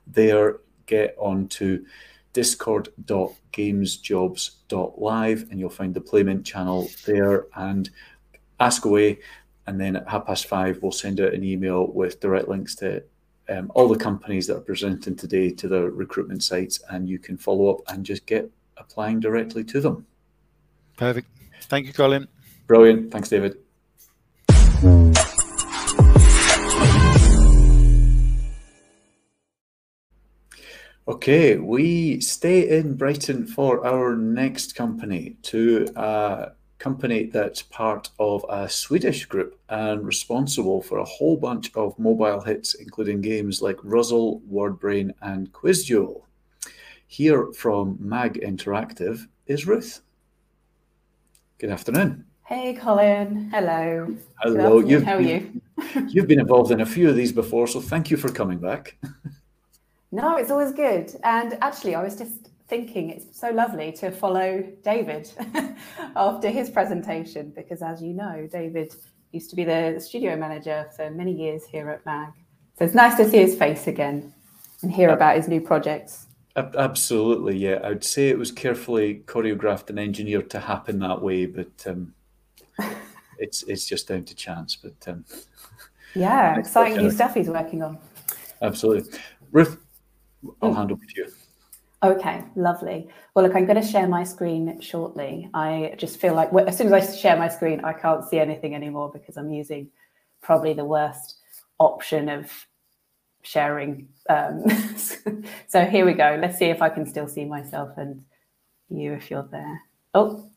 there, get on to discord.gamesjobs.live and you'll find the Playmint channel there and ask away. And then at half past five, we'll send out an email with direct links to um, all the companies that are presenting today to the recruitment sites, and you can follow up and just get applying directly to them. Perfect. Thank you, Colin. Brilliant. Thanks, David. Okay, we stay in Brighton for our next company to a company that's part of a Swedish group and responsible for a whole bunch of mobile hits, including games like Ruzzle, WordBrain, and QuizDuel. Here from MAG Interactive is Ruth. Good afternoon. Hey, Colin. Hello. Hello. How are you? you've been involved in a few of these before, so thank you for coming back. No, it's always good. And actually, I was just thinking it's so lovely to follow David after his presentation, because as you know, David used to be the studio manager for many years here at MAG. So it's nice to see his face again and hear about his new projects. Absolutely, yeah. I'd say it was carefully choreographed and engineered to happen that way, but um, it's it's just down to chance. But um, yeah, exciting new stuff he's working on. Absolutely, Ruth. I'll mm. hand over to you. Okay, lovely. Well, look, I'm going to share my screen shortly. I just feel like as soon as I share my screen, I can't see anything anymore because I'm using probably the worst option of sharing. Um, so here we go. Let's see if I can still see myself and you if you're there. Oh,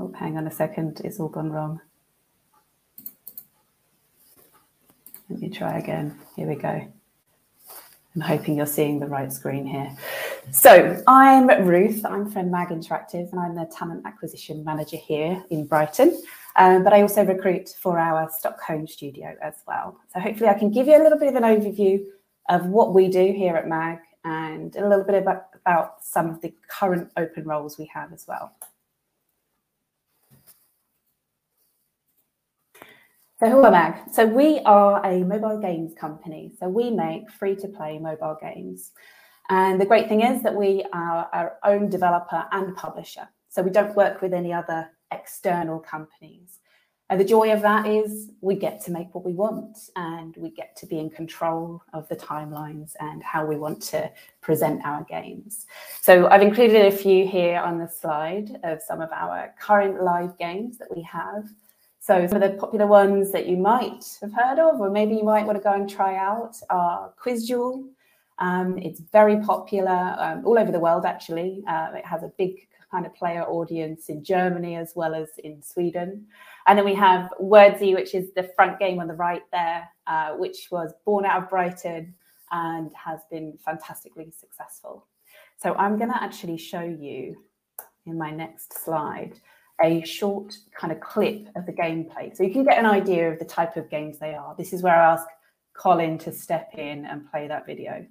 oh, hang on a second. It's all gone wrong. Let me try again. Here we go. I'm hoping you're seeing the right screen here. So I'm Ruth, I'm from MAG Interactive and I'm the talent acquisition manager here in Brighton. Um, but I also recruit for our Stockholm studio as well. So hopefully I can give you a little bit of an overview of what we do here at MAG and a little bit about, about some of the current open roles we have as well. So who are MAG? So we are a mobile games company. So we make free to play mobile games. And the great thing is that we are our own developer and publisher. So we don't work with any other external companies. And the joy of that is we get to make what we want and we get to be in control of the timelines and how we want to present our games. So I've included a few here on the slide of some of our current live games that we have. So some of the popular ones that you might have heard of, or maybe you might want to go and try out, are Quiz Duel. Um, it's very popular um, all over the world, actually. Uh, it has a big kind of player audience in Germany as well as in Sweden. And then we have Wordzee, which is the front game on the right there, uh, which was born out of Brighton and has been fantastically successful. So I'm going to actually show you in my next slide a short kind of clip of the gameplay. So you can get an idea of the type of games they are. This is where I ask Colin to step in and play that video.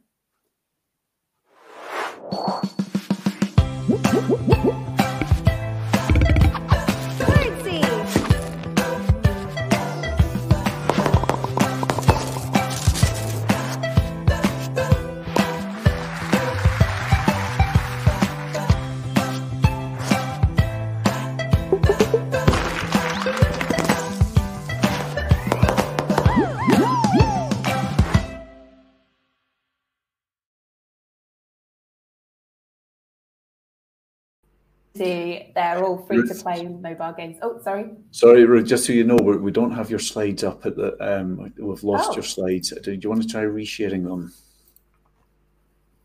They're all free to play mobile games. Oh, sorry. Sorry, Ruth. Just so you know, we're, we do not have your slides up at the. Um, we've lost oh. your slides. Do you want to try resharing them?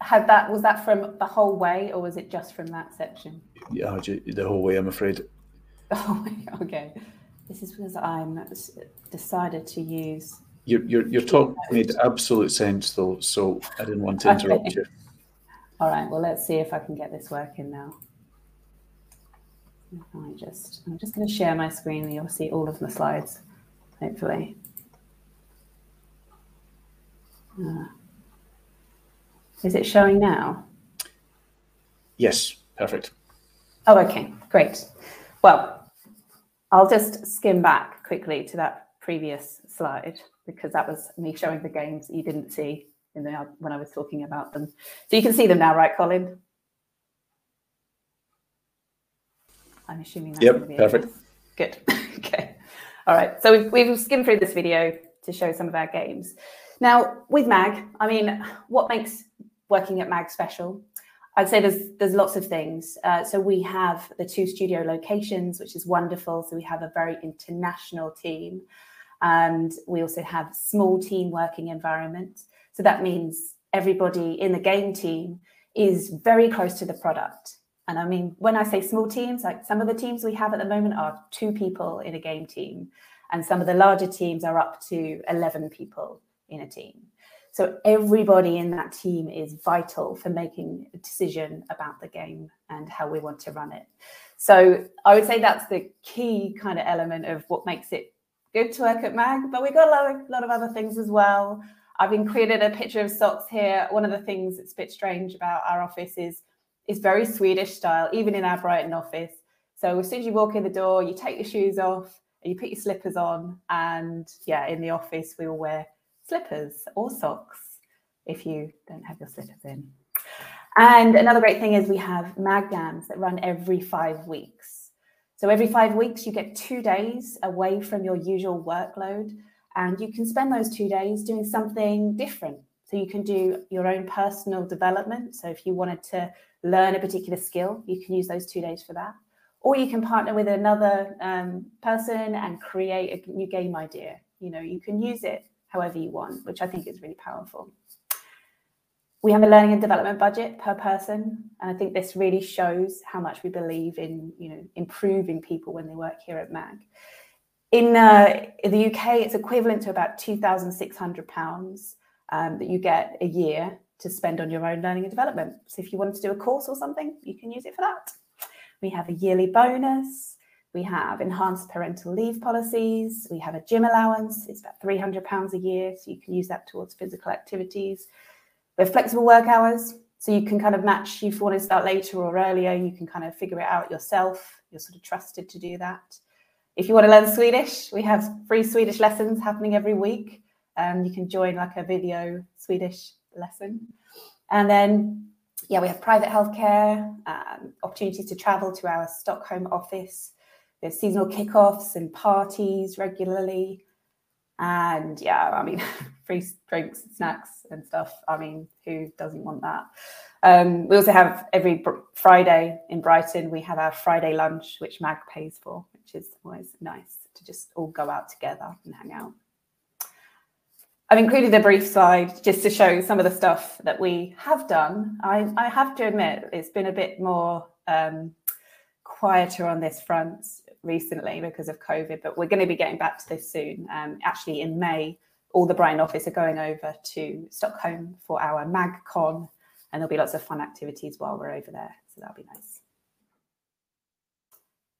Had that was that from the whole way, or was it just from that section? Yeah, the whole way. I'm afraid. Oh, okay. This is because I'm decided to use. Your your your talk made absolute sense, though, so I didn't want to interrupt okay. you. All right. Well, let's see if I can get this working now. I just, I'm just going to share my screen and you'll see all of the slides, hopefully. Uh, is it showing now? Yes, perfect. Oh, okay, great. Well, I'll just skim back quickly to that previous slide because that was me showing the games you didn't see in the, when I was talking about them. So you can see them now, right, Colin? I'm assuming that's yep, perfect. Good. okay. All right. So we've, we've skimmed through this video to show some of our games. Now, with MAG, I mean, what makes working at MAG special? I'd say there's there's lots of things. Uh, so we have the two studio locations, which is wonderful. So we have a very international team, and we also have small team working environment. So that means everybody in the game team is very close to the product. And I mean, when I say small teams, like some of the teams we have at the moment are two people in a game team, and some of the larger teams are up to 11 people in a team. So everybody in that team is vital for making a decision about the game and how we want to run it. So I would say that's the key kind of element of what makes it good to work at MAG. But we've got a lot of, lot of other things as well. I've included a picture of socks here. One of the things that's a bit strange about our office is is very Swedish style, even in our Brighton office. So as soon as you walk in the door, you take your shoes off and you put your slippers on. And yeah, in the office, we all wear slippers or socks if you don't have your slippers in. And another great thing is we have MAG jams that run every five weeks. So every five weeks, you get two days away from your usual workload, and you can spend those two days doing something different. So you can do your own personal development. So if you wanted to learn a particular skill, you can use those two days for that. Or you can partner with another um, person and create a new game idea. You know, you can use it however you want, which I think is really powerful. We have a learning and development budget per person, and I think this really shows how much we believe in, you know, improving people when they work here at MAG. In, uh, in the UK, it's equivalent to about two thousand six hundred pounds um, that you get a year to spend on your own learning and development. So if you wanted to do a course or something, you can use it for that. We have a yearly bonus. We have enhanced parental leave policies. We have a gym allowance. It's about £300 a year, so you can use that towards physical activities. We have flexible work hours, so you can kind of match if you want to start later or earlier, you can kind of figure it out yourself. You're sort of trusted to do that. If you want to learn Swedish, we have free Swedish lessons happening every week. Um, you can join like a video Swedish lesson. And then, yeah, we have private healthcare, um, opportunities to travel to our Stockholm office. There's seasonal kickoffs and parties regularly. And yeah, I mean, free drinks and snacks and stuff. I mean, who doesn't want that? Um, we also have every Friday in Brighton, we have our Friday lunch, which MAG pays for, which is always nice to just all go out together and hang out. I've included a brief slide just to show some of the stuff that we have done. I, I have to admit, it's been a bit more um, quieter on this front recently because of COVID, but we're going to be getting back to this soon. Um, actually, in May, all the Brighton office are going over to Stockholm for our MagCon, and there'll be lots of fun activities while we're over there. So that'll be nice.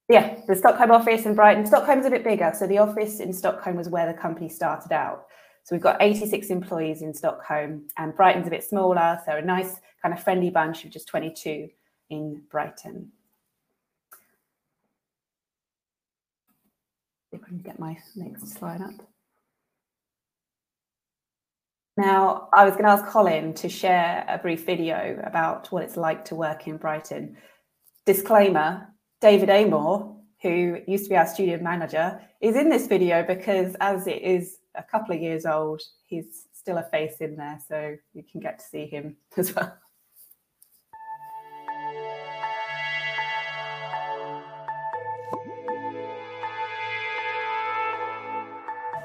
Yeah, the Stockholm office in Brighton. Stockholm's a bit bigger. So the office in Stockholm was where the company started out. So we've got 86 employees in Stockholm, and Brighton's a bit smaller, so a nice kind of friendly bunch of just 22 in Brighton. If I can get my next slide up. Now, I was going to ask Colin to share a brief video about what it's like to work in Brighton. Disclaimer David Amor, who used to be our studio manager, is in this video because, as it is a couple of years old. He's still a face in there, so you can get to see him as well.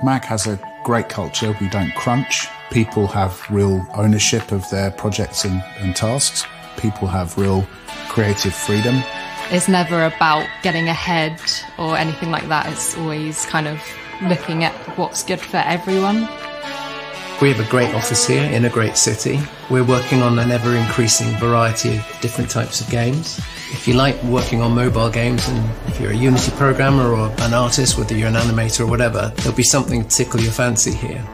Mag has a great culture. We don't crunch. People have real ownership of their projects and, and tasks. People have real creative freedom. It's never about getting ahead or anything like that. It's always kind of looking at what's good for everyone. We have a great office here in a great city. We're working on an ever increasing variety of different types of games. If you like working on mobile games and if you're a Unity programmer or an artist, whether you're an animator or whatever, there'll be something to tickle your fancy here.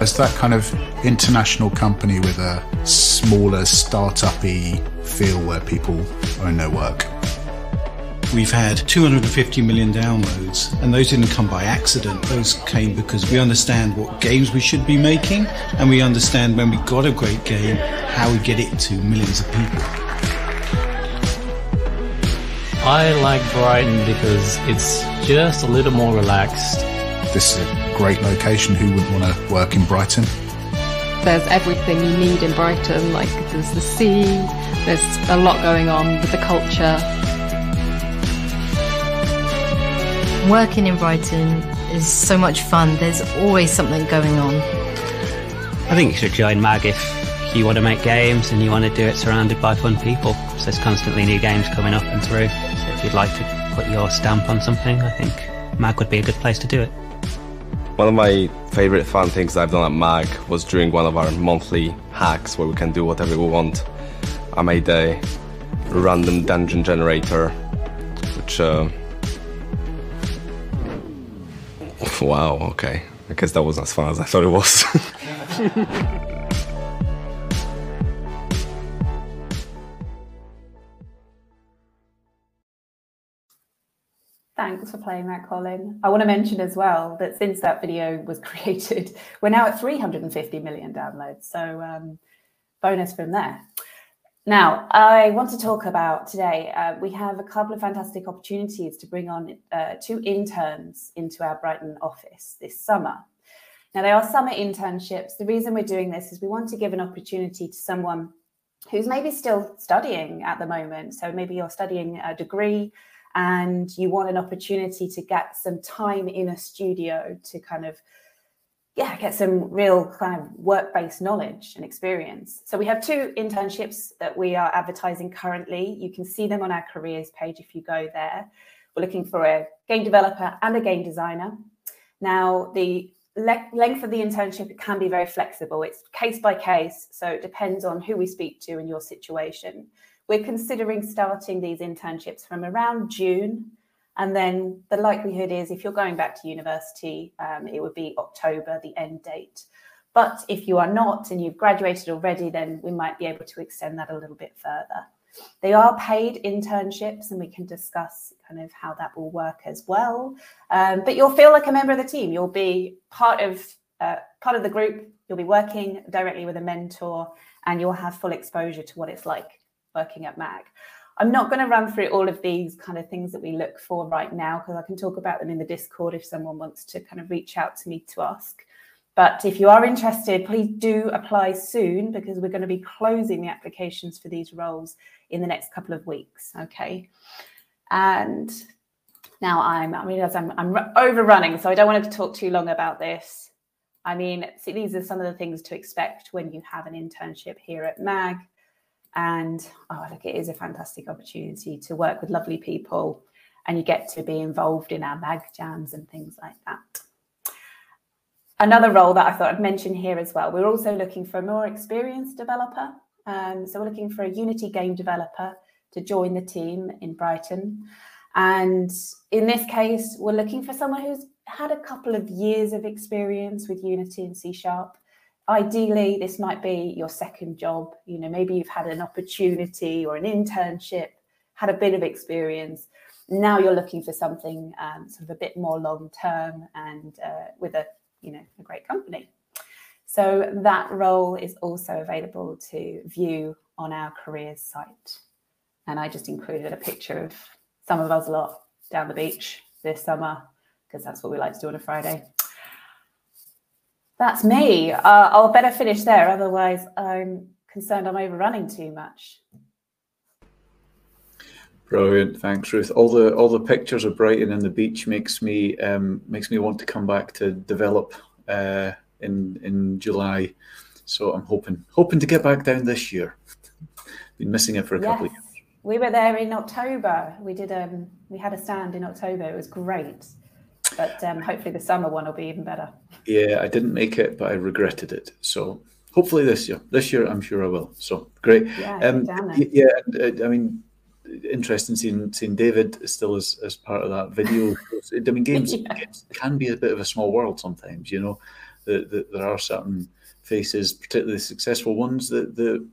It's that kind of international company with a smaller startup-y feel where people own their work. We've had 250 million downloads, and those didn't come by accident. Those came because we understand what games we should be making, and we understand when we got a great game, how we get it to millions of people. I like Brighton because it's just a little more relaxed. This is a great location. Who wouldn't want to work in Brighton? There's everything you need in Brighton, like there's the sea, there's a lot going on with the culture. Working in Brighton is so much fun. There's always something going on. I think you should join MAG if you want to make games and you want to do it surrounded by fun people. So there's constantly new games coming up and through. So if you'd like to put your stamp on something, I think MAG would be a good place to do it. One of my favorite fun things I've done at MAG was during one of our monthly hacks where we can do whatever we want. I made a random dungeon generator, which uh, Wow, okay. I guess that wasn't as fun as I thought it was. Thanks for playing that, Colin. I want to mention as well that since that video was created, we're now at 350 million downloads. So um, bonus from there. Now, I want to talk about today. Uh, we have a couple of fantastic opportunities to bring on uh, two interns into our Brighton office this summer. Now, they are summer internships. The reason we're doing this is we want to give an opportunity to someone who's maybe still studying at the moment. So maybe you're studying a degree and you want an opportunity to get some time in a studio to kind of yeah, get some real kind of work-based knowledge and experience. So we have two internships that we are advertising currently. You can see them on our careers page if you go there. We're looking for a game developer and a game designer. Now, the le- length of the internship can be very flexible. It's case by case, so it depends on who we speak to and your situation. We're considering starting these internships from around June. And then the likelihood is if you're going back to university, um, it would be October, the end date. But if you are not and you've graduated already, then we might be able to extend that a little bit further. They are paid internships, and we can discuss kind of how that will work as well. Um, but you'll feel like a member of the team. You'll be part of uh, part of the group. You'll be working directly with a mentor, and you'll have full exposure to what it's like working at MAG. I'm not going to run through all of these kind of things that we look for right now because I can talk about them in the Discord if someone wants to kind of reach out to me to ask. But if you are interested, please do apply soon because we're going to be closing the applications for these roles in the next couple of weeks. Okay. And now I'm, I as I'm, I'm overrunning, so I don't want to talk too long about this. I mean, see, these are some of the things to expect when you have an internship here at MAG. And oh, look, it is a fantastic opportunity to work with lovely people and you get to be involved in our MAG jams and things like that. Another role that I thought I'd mention here as well, we're also looking for a more experienced developer. Um, so we're looking for a Unity game developer to join the team in Brighton. And in this case, we're looking for someone who's had a couple of years of experience with Unity and C Sharp. Ideally, this might be your second job. You know, maybe you've had an opportunity or an internship, had a bit of experience. Now you're looking for something um, sort of a bit more long term and uh, with a you know a great company. So that role is also available to view on our careers site. And I just included a picture of some of us lot down the beach this summer because that's what we like to do on a Friday. That's me. Uh, I'll better finish there, otherwise I'm concerned I'm overrunning too much. Brilliant, thanks, Ruth. All the all the pictures of Brighton and the beach makes me um, makes me want to come back to develop uh, in in July. So I'm hoping hoping to get back down this year. Been missing it for a yes. couple of years. We were there in October. We did um we had a stand in October. It was great. But um, hopefully the summer one will be even better. Yeah, I didn't make it, but I regretted it. So hopefully this year. This year, I'm sure I will. So great. Yeah, um, yeah. I mean, interesting seeing seeing David still as, as part of that video. I mean, games, yeah. games, can be a bit of a small world sometimes. You know, that the, there are certain faces, particularly successful ones, that, that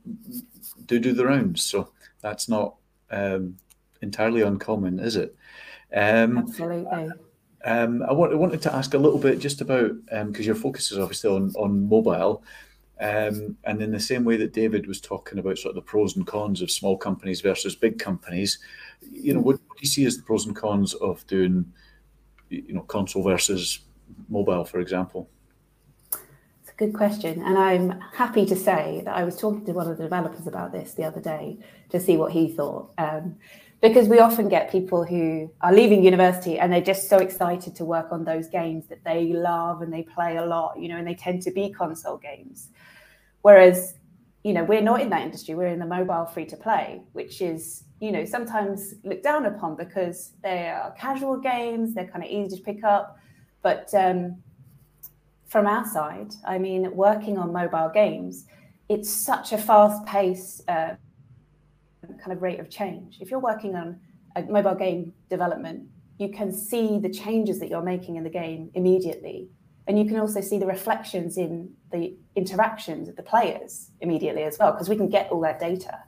do do the rounds. So that's not um, entirely uncommon, is it? Um, Absolutely. Um, I, want, I wanted to ask a little bit just about because um, your focus is obviously on on mobile. Um, and in the same way that David was talking about sort of the pros and cons of small companies versus big companies, you know, what, what do you see as the pros and cons of doing, you know, console versus mobile, for example? It's a good question, and I'm happy to say that I was talking to one of the developers about this the other day to see what he thought. Um, because we often get people who are leaving university and they're just so excited to work on those games that they love and they play a lot, you know, and they tend to be console games. Whereas, you know, we're not in that industry. We're in the mobile free to play, which is, you know, sometimes looked down upon because they are casual games, they're kind of easy to pick up. But um, from our side, I mean, working on mobile games, it's such a fast pace uh, kind of rate of change. If you're working on a mobile game development, you can see the changes that you're making in the game immediately. And you can also see the reflections in the interactions of the players immediately as well, because we can get all that data.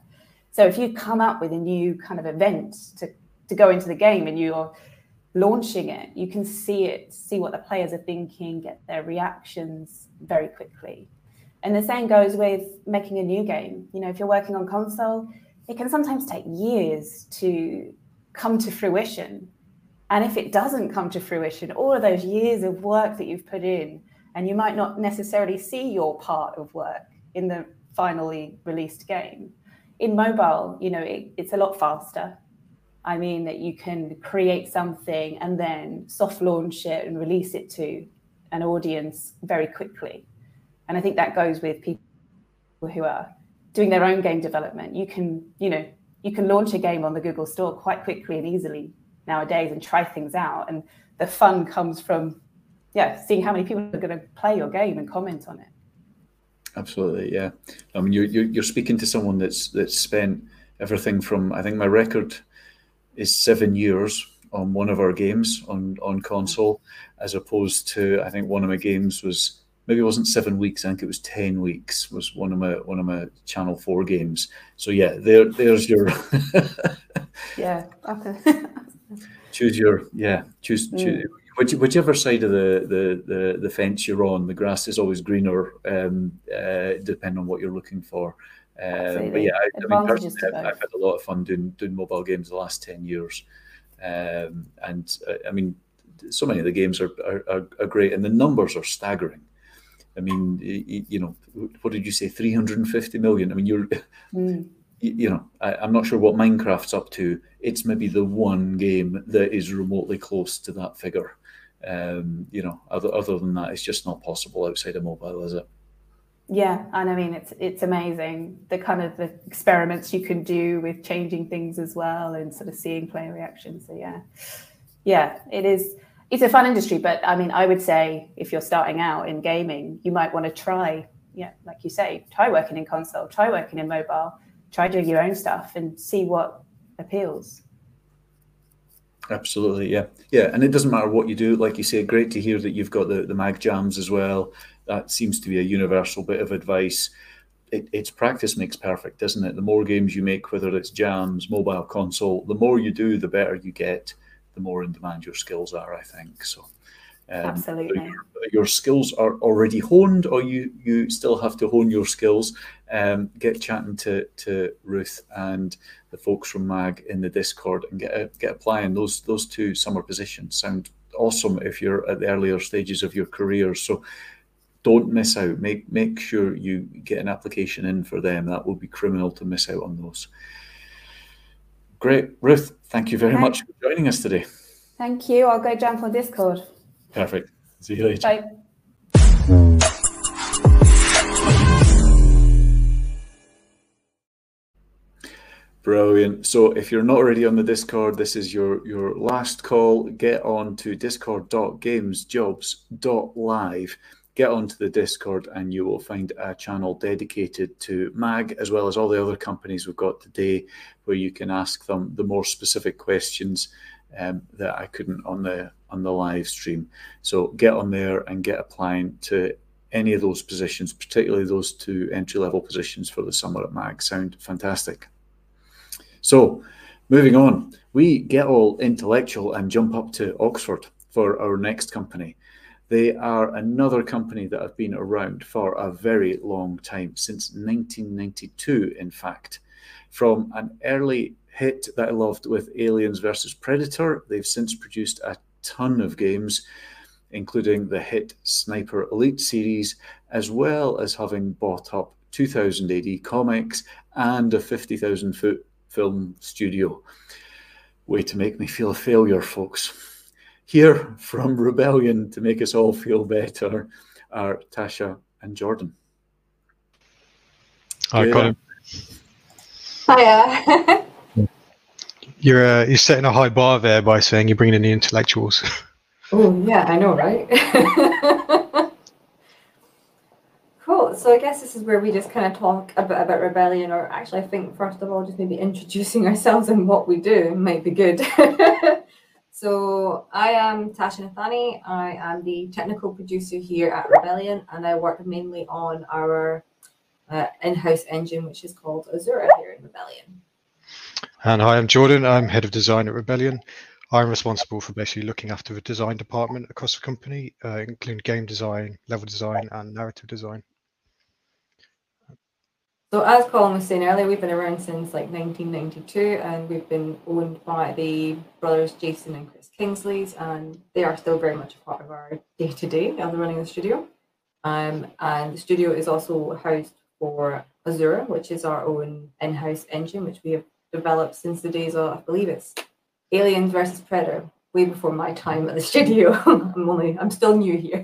So if you come up with a new kind of event to, to go into the game and you're launching it, you can see it, see what the players are thinking, get their reactions very quickly. And the same goes with making a new game. You know, if you're working on console, it can sometimes take years to come to fruition. And if it doesn't come to fruition, all of those years of work that you've put in, and you might not necessarily see your part of work in the finally released game. In mobile, you know, it, it's a lot faster. I mean, that you can create something and then soft launch it and release it to an audience very quickly. And I think that goes with people who are doing their own game development. You can, you know, you can launch a game on the Google Store quite quickly and easily nowadays and try things out. And the fun comes from yeah, seeing how many people are going to play your game and comment on it. Absolutely, yeah. I mean, you're, you're speaking to someone that's that's spent everything from I think my record is seven years on one of our games on on console, as opposed to I think one of my games was maybe it wasn't seven weeks. I think it was ten weeks. Was one of my one of my Channel Four games. So yeah, there there's your yeah. Okay. choose your yeah choose, Mm. choose which, whichever side of the, the, the, the fence you're on, the grass is always greener, um, uh, depending on what you're looking for. Um, but yeah, I, I mean, personally, I've. I've had a lot of fun doing doing mobile games the last ten years, um, and uh, I mean, so many of the games are, are, are great, and the numbers are staggering. I mean, you know, what did you say? Three hundred and fifty million. I mean, you're Mm. you know, I, I'm not sure what Minecraft's up to. It's maybe the one game that is remotely close to that figure. Um, you know, other other than that, it's just not possible outside of mobile, is it? Yeah, and I mean it's it's amazing the kind of the experiments you can do with changing things as well and sort of seeing player reactions. So yeah, yeah, it is. It's a fun industry, but I mean, I would say if you're starting out in gaming, you might want to try, yeah, like you say, try working in console, try working in mobile, try doing your own stuff, and see what appeals. Absolutely, yeah, yeah, and it doesn't matter what you do. Like you say, great to hear that you've got the the mag jams as well. That seems to be a universal bit of advice. It, it's practice makes perfect, isn't it? The more games you make, whether it's jams, mobile console, the more you do, the better you get. The more in demand your skills are, I think. So, um, Absolutely. your- skills are already honed, or you you still have to hone your skills. Um, get chatting to to Ruth and the folks from Mag in the Discord and get a, get applying those those two summer positions. Sound awesome if you're at the earlier stages of your career. So don't miss out. Make make sure you get an application in for them. That will be criminal to miss out on those. Great, Ruth. Thank you very much for joining us today. Thank you. I'll go jump on Discord. Perfect. See you later. Bye. Brilliant. So if you're not already on the Discord, this is your your last call. Get on to discord.gamesjobs.live. Get onto the Discord and you will find a channel dedicated to MAG as well as all the other companies we've got today where you can ask them the more specific questions um, that I couldn't on the on the live stream. So get on there and get applying to any of those positions, particularly those two entry level positions for the summer at MAG. Sound fantastic. So, moving on, we get all intellectual and jump up to Oxford for our next company. They are another company that have been around for a very long time, since 1992, in fact. From an early hit that I loved with Aliens versus Predator, they've since produced a ton of games, including the hit Sniper Elite series, as well as having bought up 2000 AD Comics and a 50,000 foot film studio. Way to make me feel a failure, folks. Here from Rebellion to make us all feel better are Tasha and Jordan. Hi, Yeah. Colin. Hiya. You're uh, you're setting a high bar there by saying you're bringing in the intellectuals. oh, yeah, I know, right? cool. So I guess this is where we just kind of talk a bit about rebellion, or actually, I think first of all, just maybe introducing ourselves and what we do might be good. So I am Tasha Nathani. I am the technical producer here at Rebellion, and I work mainly on our uh, in-house engine, which is called Asura here in Rebellion. And hi, I'm Jordan. I'm head of design at Rebellion. I'm responsible for basically looking after the design department across the company, uh, including game design, level design, and narrative design. So as Colin was saying earlier, we've been around since like 1992, and we've been owned by the brothers Jason and Chris Kingsleys, and they are still very much a part of our day to day of running the studio. Um, and the studio is also housed for Asura, which is our own in-house engine, which we have developed since the days of, I believe it's Aliens versus Predator, way before my time at the studio. I'm only, I'm still new here.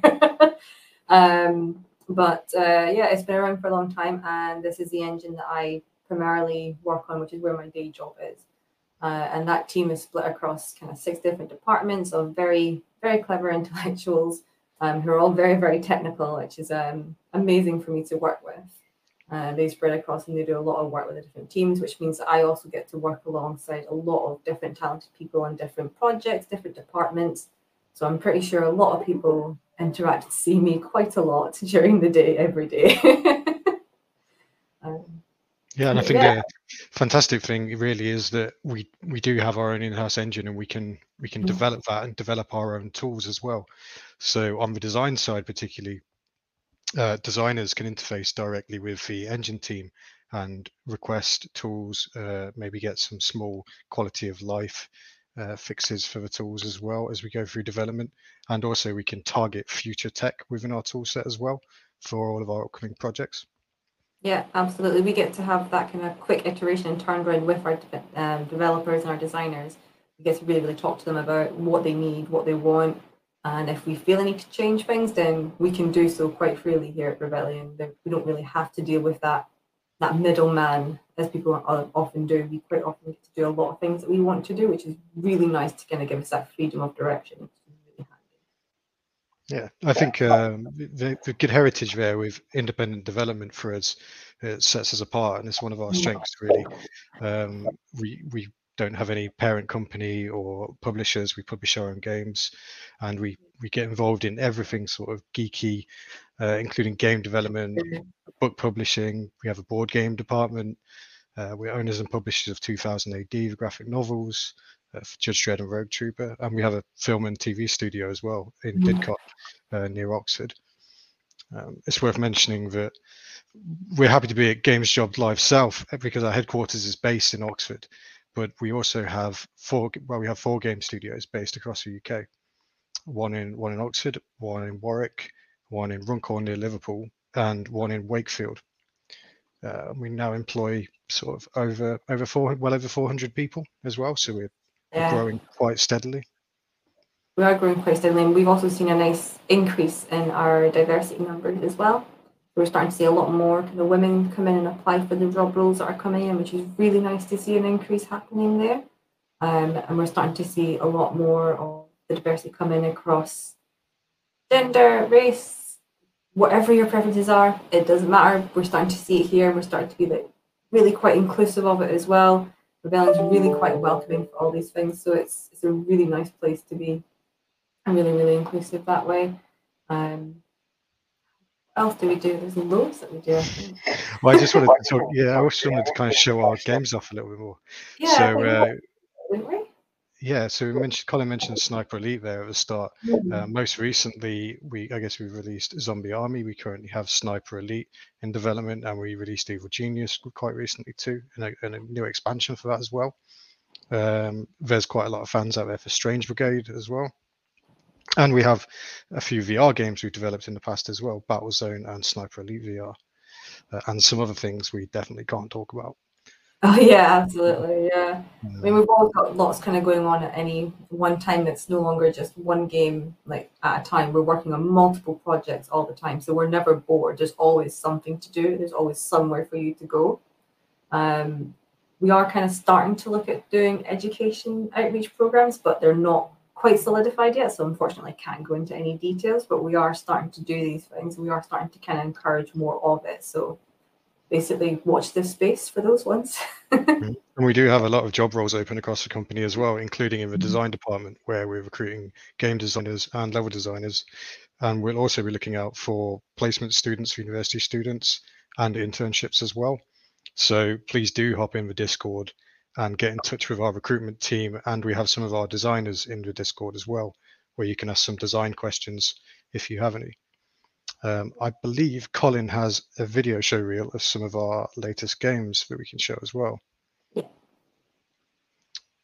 um, but uh, yeah, it's been around for a long time, and this is the engine that I primarily work on, which is where my day job is. Uh, and that team is split across kind of six different departments of very, very clever intellectuals um, who are all very, very technical, which is um, amazing for me to work with. Uh, they spread across and they do a lot of work with the different teams, which means that I also get to work alongside a lot of different talented people on different projects, different departments. So I'm pretty sure a lot of people interact to see me quite a lot during the day, every day. um, yeah, and I think yeah. the fantastic thing really is that we we do have our own in-house engine, and we can we can Mm. develop that and develop our own tools as well. So on the design side, particularly, uh, designers can interface directly with the engine team and request tools, uh, maybe get some small quality of life uh, fixes for the tools as well as we go through development. And also we can target future tech within our tool set as well for all of our upcoming projects. Yeah, absolutely. We get to have that kind of quick iteration and turnaround with our um, developers and our designers. We get to really, really talk to them about what they need, what they want, and if we feel a need to change things, then we can do so quite freely here at Rebellion. We don't really have to deal with that that middleman as people often do. We quite often get to do a lot of things that we want to do, which is really nice to kind of give us that freedom of direction. Yeah, I think um, the, the good heritage there with independent development for us it sets us apart, and it's one of our strengths. Really, um, we we don't have any parent company or publishers. We publish our own games, and we we get involved in everything sort of geeky, uh, including game development, book publishing. We have a board game department. Uh, we're owners and publishers of 2000 AD, the graphic novels, uh, for Judge Dredd and Rogue Trooper, and we have a film and TV studio as well in Mhm. Didcot uh, near Oxford. Um, it's worth mentioning that we're happy to be at Games Job Live South uh, because our headquarters is based in Oxford, but we also have four well we have four game studios based across the UK. One in one in Oxford, one in Warwick, one in Runcorn near Liverpool, and one in Wakefield. Uh, we now employ sort of over over four well over 400 people as well, so we're, we're growing quite steadily. we are growing quite steadily, and we've also seen a nice increase in our diversity numbers as well. We're starting to see a lot more kind of women come in and apply for the job roles that are coming in, which is really nice to see an increase happening there. Um, and we're starting to see a lot more of the diversity come in across gender, race, whatever your preferences are. It doesn't matter. We're starting to see it here. and We're starting to be like really quite inclusive of it as well. Rebellion's really quite welcoming for all these things, so it's it's a really nice place to be and really, really inclusive that way. Um, what else do we do? There's loads that we do. I think. Well, I just wanted to talk, yeah, I just wanted to kind of show our games off a little bit more. Yeah, so uh, we? Yeah, so we mentioned Colin mentioned Sniper Elite there at the start. Mhm. Uh, most recently, we I guess we released Zombie Army. We currently have Sniper Elite in development, and we released Evil Genius quite recently too, and a, and a new expansion for that as well. Um, there's quite a lot of fans out there for Strange Brigade as well. And we have a few VR games we've developed in the past as well, Battlezone and Sniper Elite VR, uh, and some other things we definitely can't talk about. Oh yeah, absolutely. Yeah. I mean, we've always got lots kind of going on at any one time. It's no longer just one game like at a time. We're working on multiple projects all the time, so we're never bored. There's always something to do. There's always somewhere for you to go. Um, we are kind of starting to look at doing education outreach programs, but they're not quite solidified yet. So unfortunately, I can't go into any details. But we are starting to do these things. We are starting to kind of encourage more of it. So basically, watch this space for those ones. And we do have a lot of job roles open across the company as well, including in the Mhm. design department where we're recruiting game designers and level designers. And we'll also be looking out for placement students university students and internships as well. So please do hop in the Discord and get in touch with our recruitment team. And we have some of our designers in the Discord as well, where you can ask some design questions if you have any. Um, I believe Colin has a video show reel of some of our latest games that we can show as well. Yeah.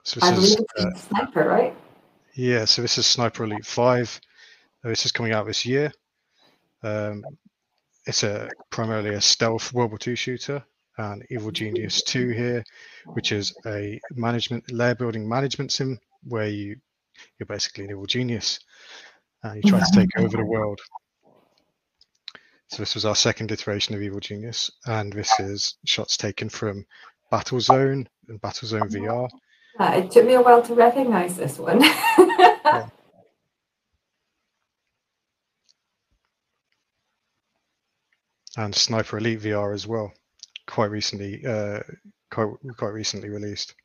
So I this believe is uh, sniper, right? yeah, so this is Sniper Elite 5. Uh, This is coming out this year. Um, it's a primarily a stealth World War II shooter, and Evil Genius 2 here, which is a management layer building management sim where you you're basically an evil genius and you try to take over the world. So this was our second iteration of Evil Genius, and this is shots taken from Battlezone and Battlezone VR. Uh, it took me a while to recognize this one. and Sniper Elite VR as well, quite recently, uh, quite quite recently released.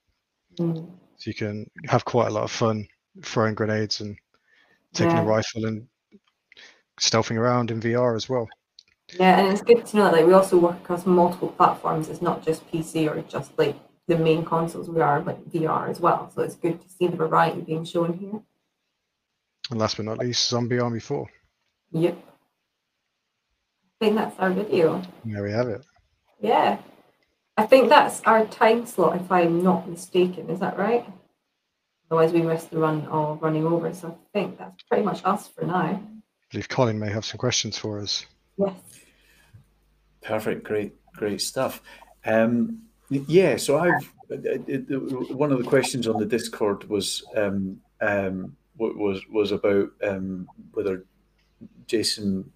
Mm. So you can have quite a lot of fun throwing grenades and taking Yeah. a rifle and stealthing around in VR as well. Yeah, and it's good to know that like, we also work across multiple platforms. It's not just PC or just like the main consoles. We are like VR as well. So it's good to see the variety being shown here. And last but not least, Zombie Army 4. Yep. I think that's our video. There we have it. Yeah. I think that's our time slot, if I'm not mistaken. Is that right? Otherwise, we risk the run of running over. So I think that's pretty much us for now. I believe Colin may have some questions for us. Yes. Perfect, great, great stuff. Um, yeah, so I've it, it, one of the questions on the Discord was um, um, wa- was was about um, whether Jason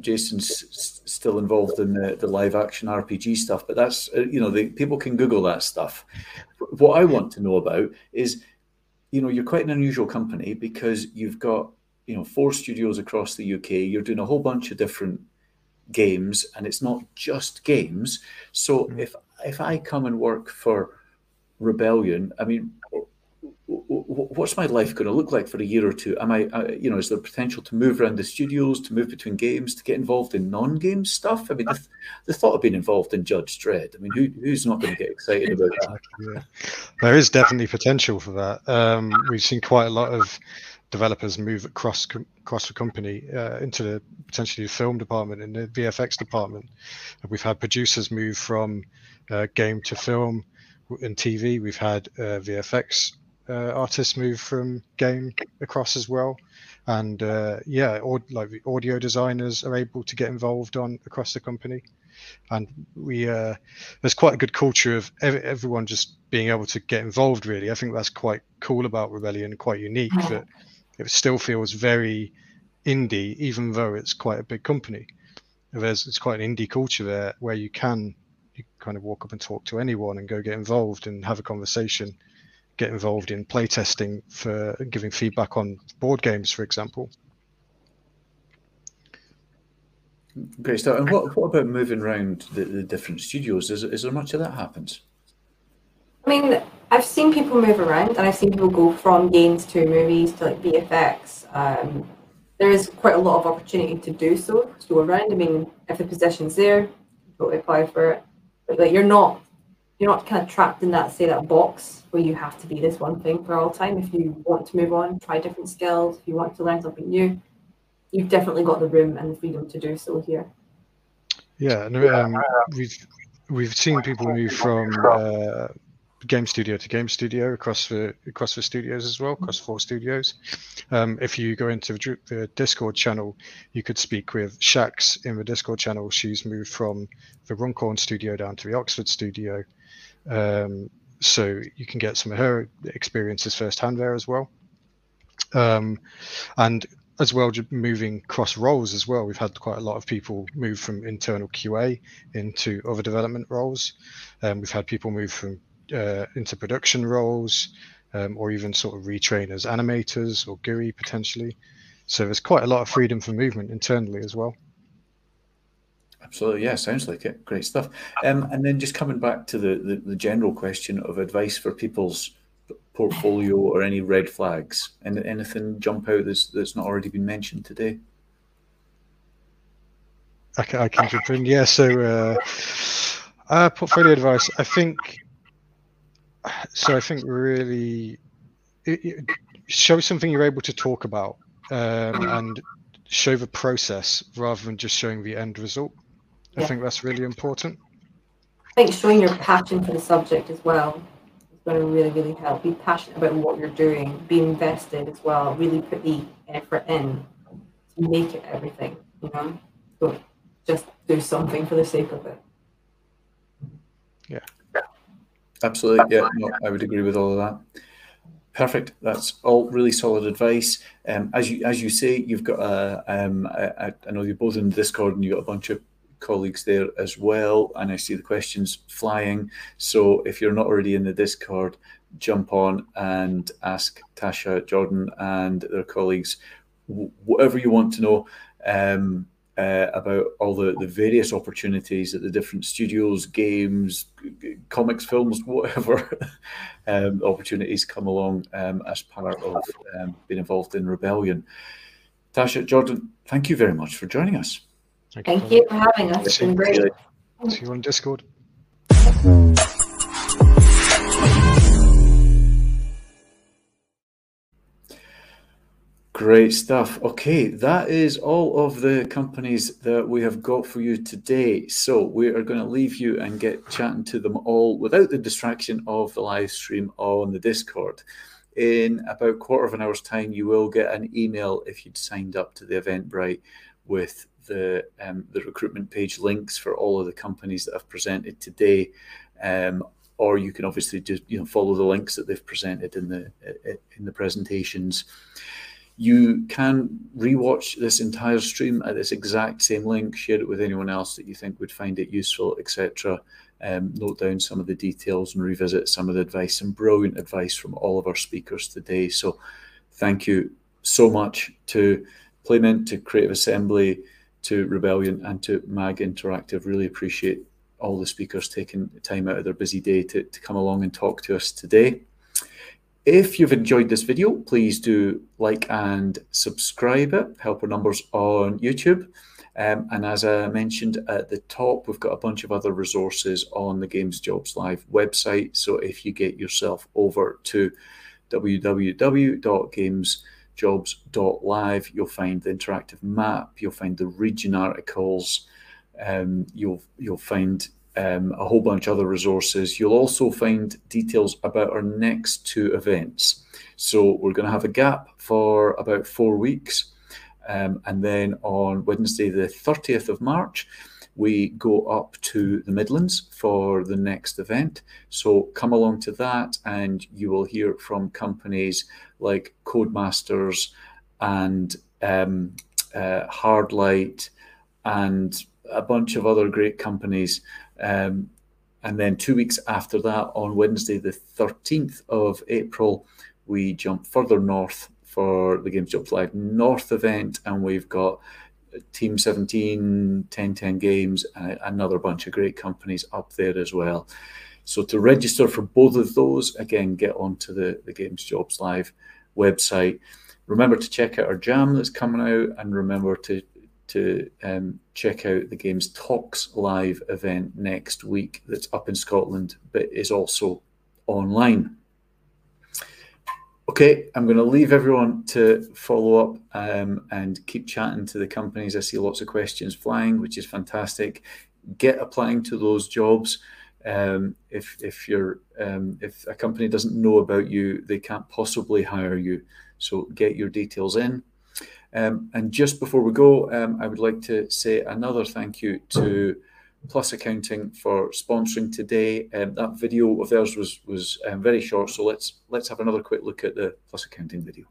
Jason's still involved in the, the live action RPG stuff, but that's uh, you know the, people can Google that stuff. What I want to know about is, you know, you're quite an unusual company because you've got you know four studios across the UK. You're doing a whole bunch of different games and it's not just games so if if i come and work for rebellion i mean what's my life going to look like for a year or two am i uh, you know is there potential to move around the studios to move between games to get involved in non-game stuff i mean the, the thought of being involved in judge dredd i mean who, who's not going to get excited about that Yeah. There is definitely potential for that. Um, we've seen quite a lot of developers move across across the company uh, into the potentially the film department and the VFX department. And we've had producers move from uh, game to film and TV. We've had uh, VFX uh, artists move from game across as well. And uh, yeah, or, like the audio designers are able to get involved on across the company and we uh, there's quite a good culture of ev- everyone just being able to get involved really i think that's quite cool about rebellion quite unique that it still feels very indie even though it's quite a big company. There's it's quite an indie culture there where you can you kind of walk up and talk to anyone and go get involved and have a conversation get involved in playtesting for giving feedback on board games for example. Great stuff. And what, what about moving around the, the different studios? Is, is there much of that happens I mean, I've seen people move around, and I've seen people go from games to movies to like VFX. Um, there is quite a lot of opportunity to do so, to go around. I mean, if the position's there, totally apply for it. But like, you're not, you're not kind of trapped in that say that box where you have to be this one thing for all time. If you want to move on, try different skills. If you want to learn something new, you've definitely got the room and the freedom to do so here. Yeah, and um, we've we've seen people move from uh, game studio to game studio across the across the studios as well, across four studios. Um, if you go into the Discord channel, you could speak with Shax in the Discord channel. She's moved from the Runcorn studio down to the Oxford studio, um, so you can get some of her experiences firsthand there as well. Um, and as well, moving cross roles as well. We've had quite a lot of people move from internal QA into other development roles. Um, we've had people move from uh, into production roles, um, or even sort of retrain as animators or GUI potentially. So there's quite a lot of freedom for movement internally as well. Absolutely, yeah, sounds like it. Great stuff. Um, and then just coming back to the, the, the general question of advice for people's portfolio or any red flags, and anything jump out that's that's not already been mentioned today. I can, I can jump in. Yeah, so uh, uh, portfolio advice. I think. So I think really, it, it, show something you're able to talk about, um, and show the process rather than just showing the end result. I Yeah. think that's really important. I think showing your passion for the subject as well is going to really, really help. Be passionate about what you're doing, be invested as well, really put the effort in to make it everything, you know? Don't just do something for the sake of it. Yeah. Absolutely, yeah, no, I would agree with all of that. Perfect. That's all really solid advice. Um, as you as you say, you've got a. Um, I, know you're both in Discord and you've got a bunch of colleagues there as well, and I see the questions flying. So if you're not already in the Discord, jump on and ask Tasha, Jordan, and their colleagues whatever you want to know. Um, uh, about all the, the various opportunities that the different studios, games, comics, films, whatever um, opportunities come along um, as part of um, being involved in Rebellion. Tasha, Jordan, thank you very much for joining us. Thank, thank you for having us. It's been great. See you on Discord. Great stuff. Okay, that is all of the companies that we have got for you today. So we are going to leave you and get chatting to them all without the distraction of the live stream on the Discord. In about quarter of an hour's time, you will get an email if you'd signed up to the Eventbrite with the um, the recruitment page links for all of the companies that I've presented today. Um, or you can obviously just you know follow the links that they've presented in the in the presentations. You can rewatch this entire stream at this exact same link, share it with anyone else that you think would find it useful, etc. Um, note down some of the details and revisit some of the advice and brilliant advice from all of our speakers today. So, thank you so much to Playmint, to Creative Assembly, to Rebellion, and to MAG Interactive. Really appreciate all the speakers taking time out of their busy day to, to come along and talk to us today. If you've enjoyed this video, please do like and subscribe it, help our numbers on YouTube. Um, and as I mentioned at the top, we've got a bunch of other resources on the Games Jobs Live website. So if you get yourself over to www.gamesjobs.live, you'll find the interactive map, you'll find the region articles, um, you'll you'll find um, a whole bunch of other resources. You'll also find details about our next two events. So we're going to have a gap for about four weeks. Um, and then on Wednesday, the 30th of March, we go up to the Midlands for the next event. So come along to that, and you will hear from companies like Codemasters and um, uh, Hardlight and a bunch of other great companies um, and then two weeks after that, on Wednesday, the 13th of April, we jump further north for the Games Jobs Live North event, and we've got Team 17, 1010 Games, and another bunch of great companies up there as well. So to register for both of those, again, get onto the, the Games Jobs Live website. Remember to check out our jam that's coming out, and remember to to um, check out the game's Talks Live event next week that's up in Scotland but is also online. Okay, I'm going to leave everyone to follow up um, and keep chatting to the companies. I see lots of questions flying, which is fantastic. Get applying to those jobs. Um, if if you're um, if a company doesn't know about you, they can't possibly hire you. So get your details in. Um, and just before we go, um, I would like to say another thank you to Plus Accounting for sponsoring today. Um, that video of theirs was was um, very short, so let's let's have another quick look at the Plus Accounting video.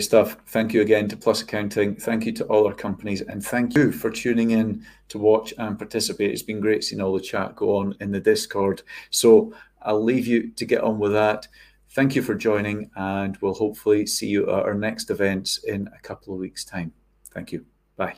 Great stuff. Thank you again to Plus Accounting. Thank you to all our companies. And thank you for tuning in to watch and participate. It's been great seeing all the chat go on in the Discord. So I'll leave you to get on with that. Thank you for joining, and we'll hopefully see you at our next events in a couple of weeks' time. Thank you. Bye.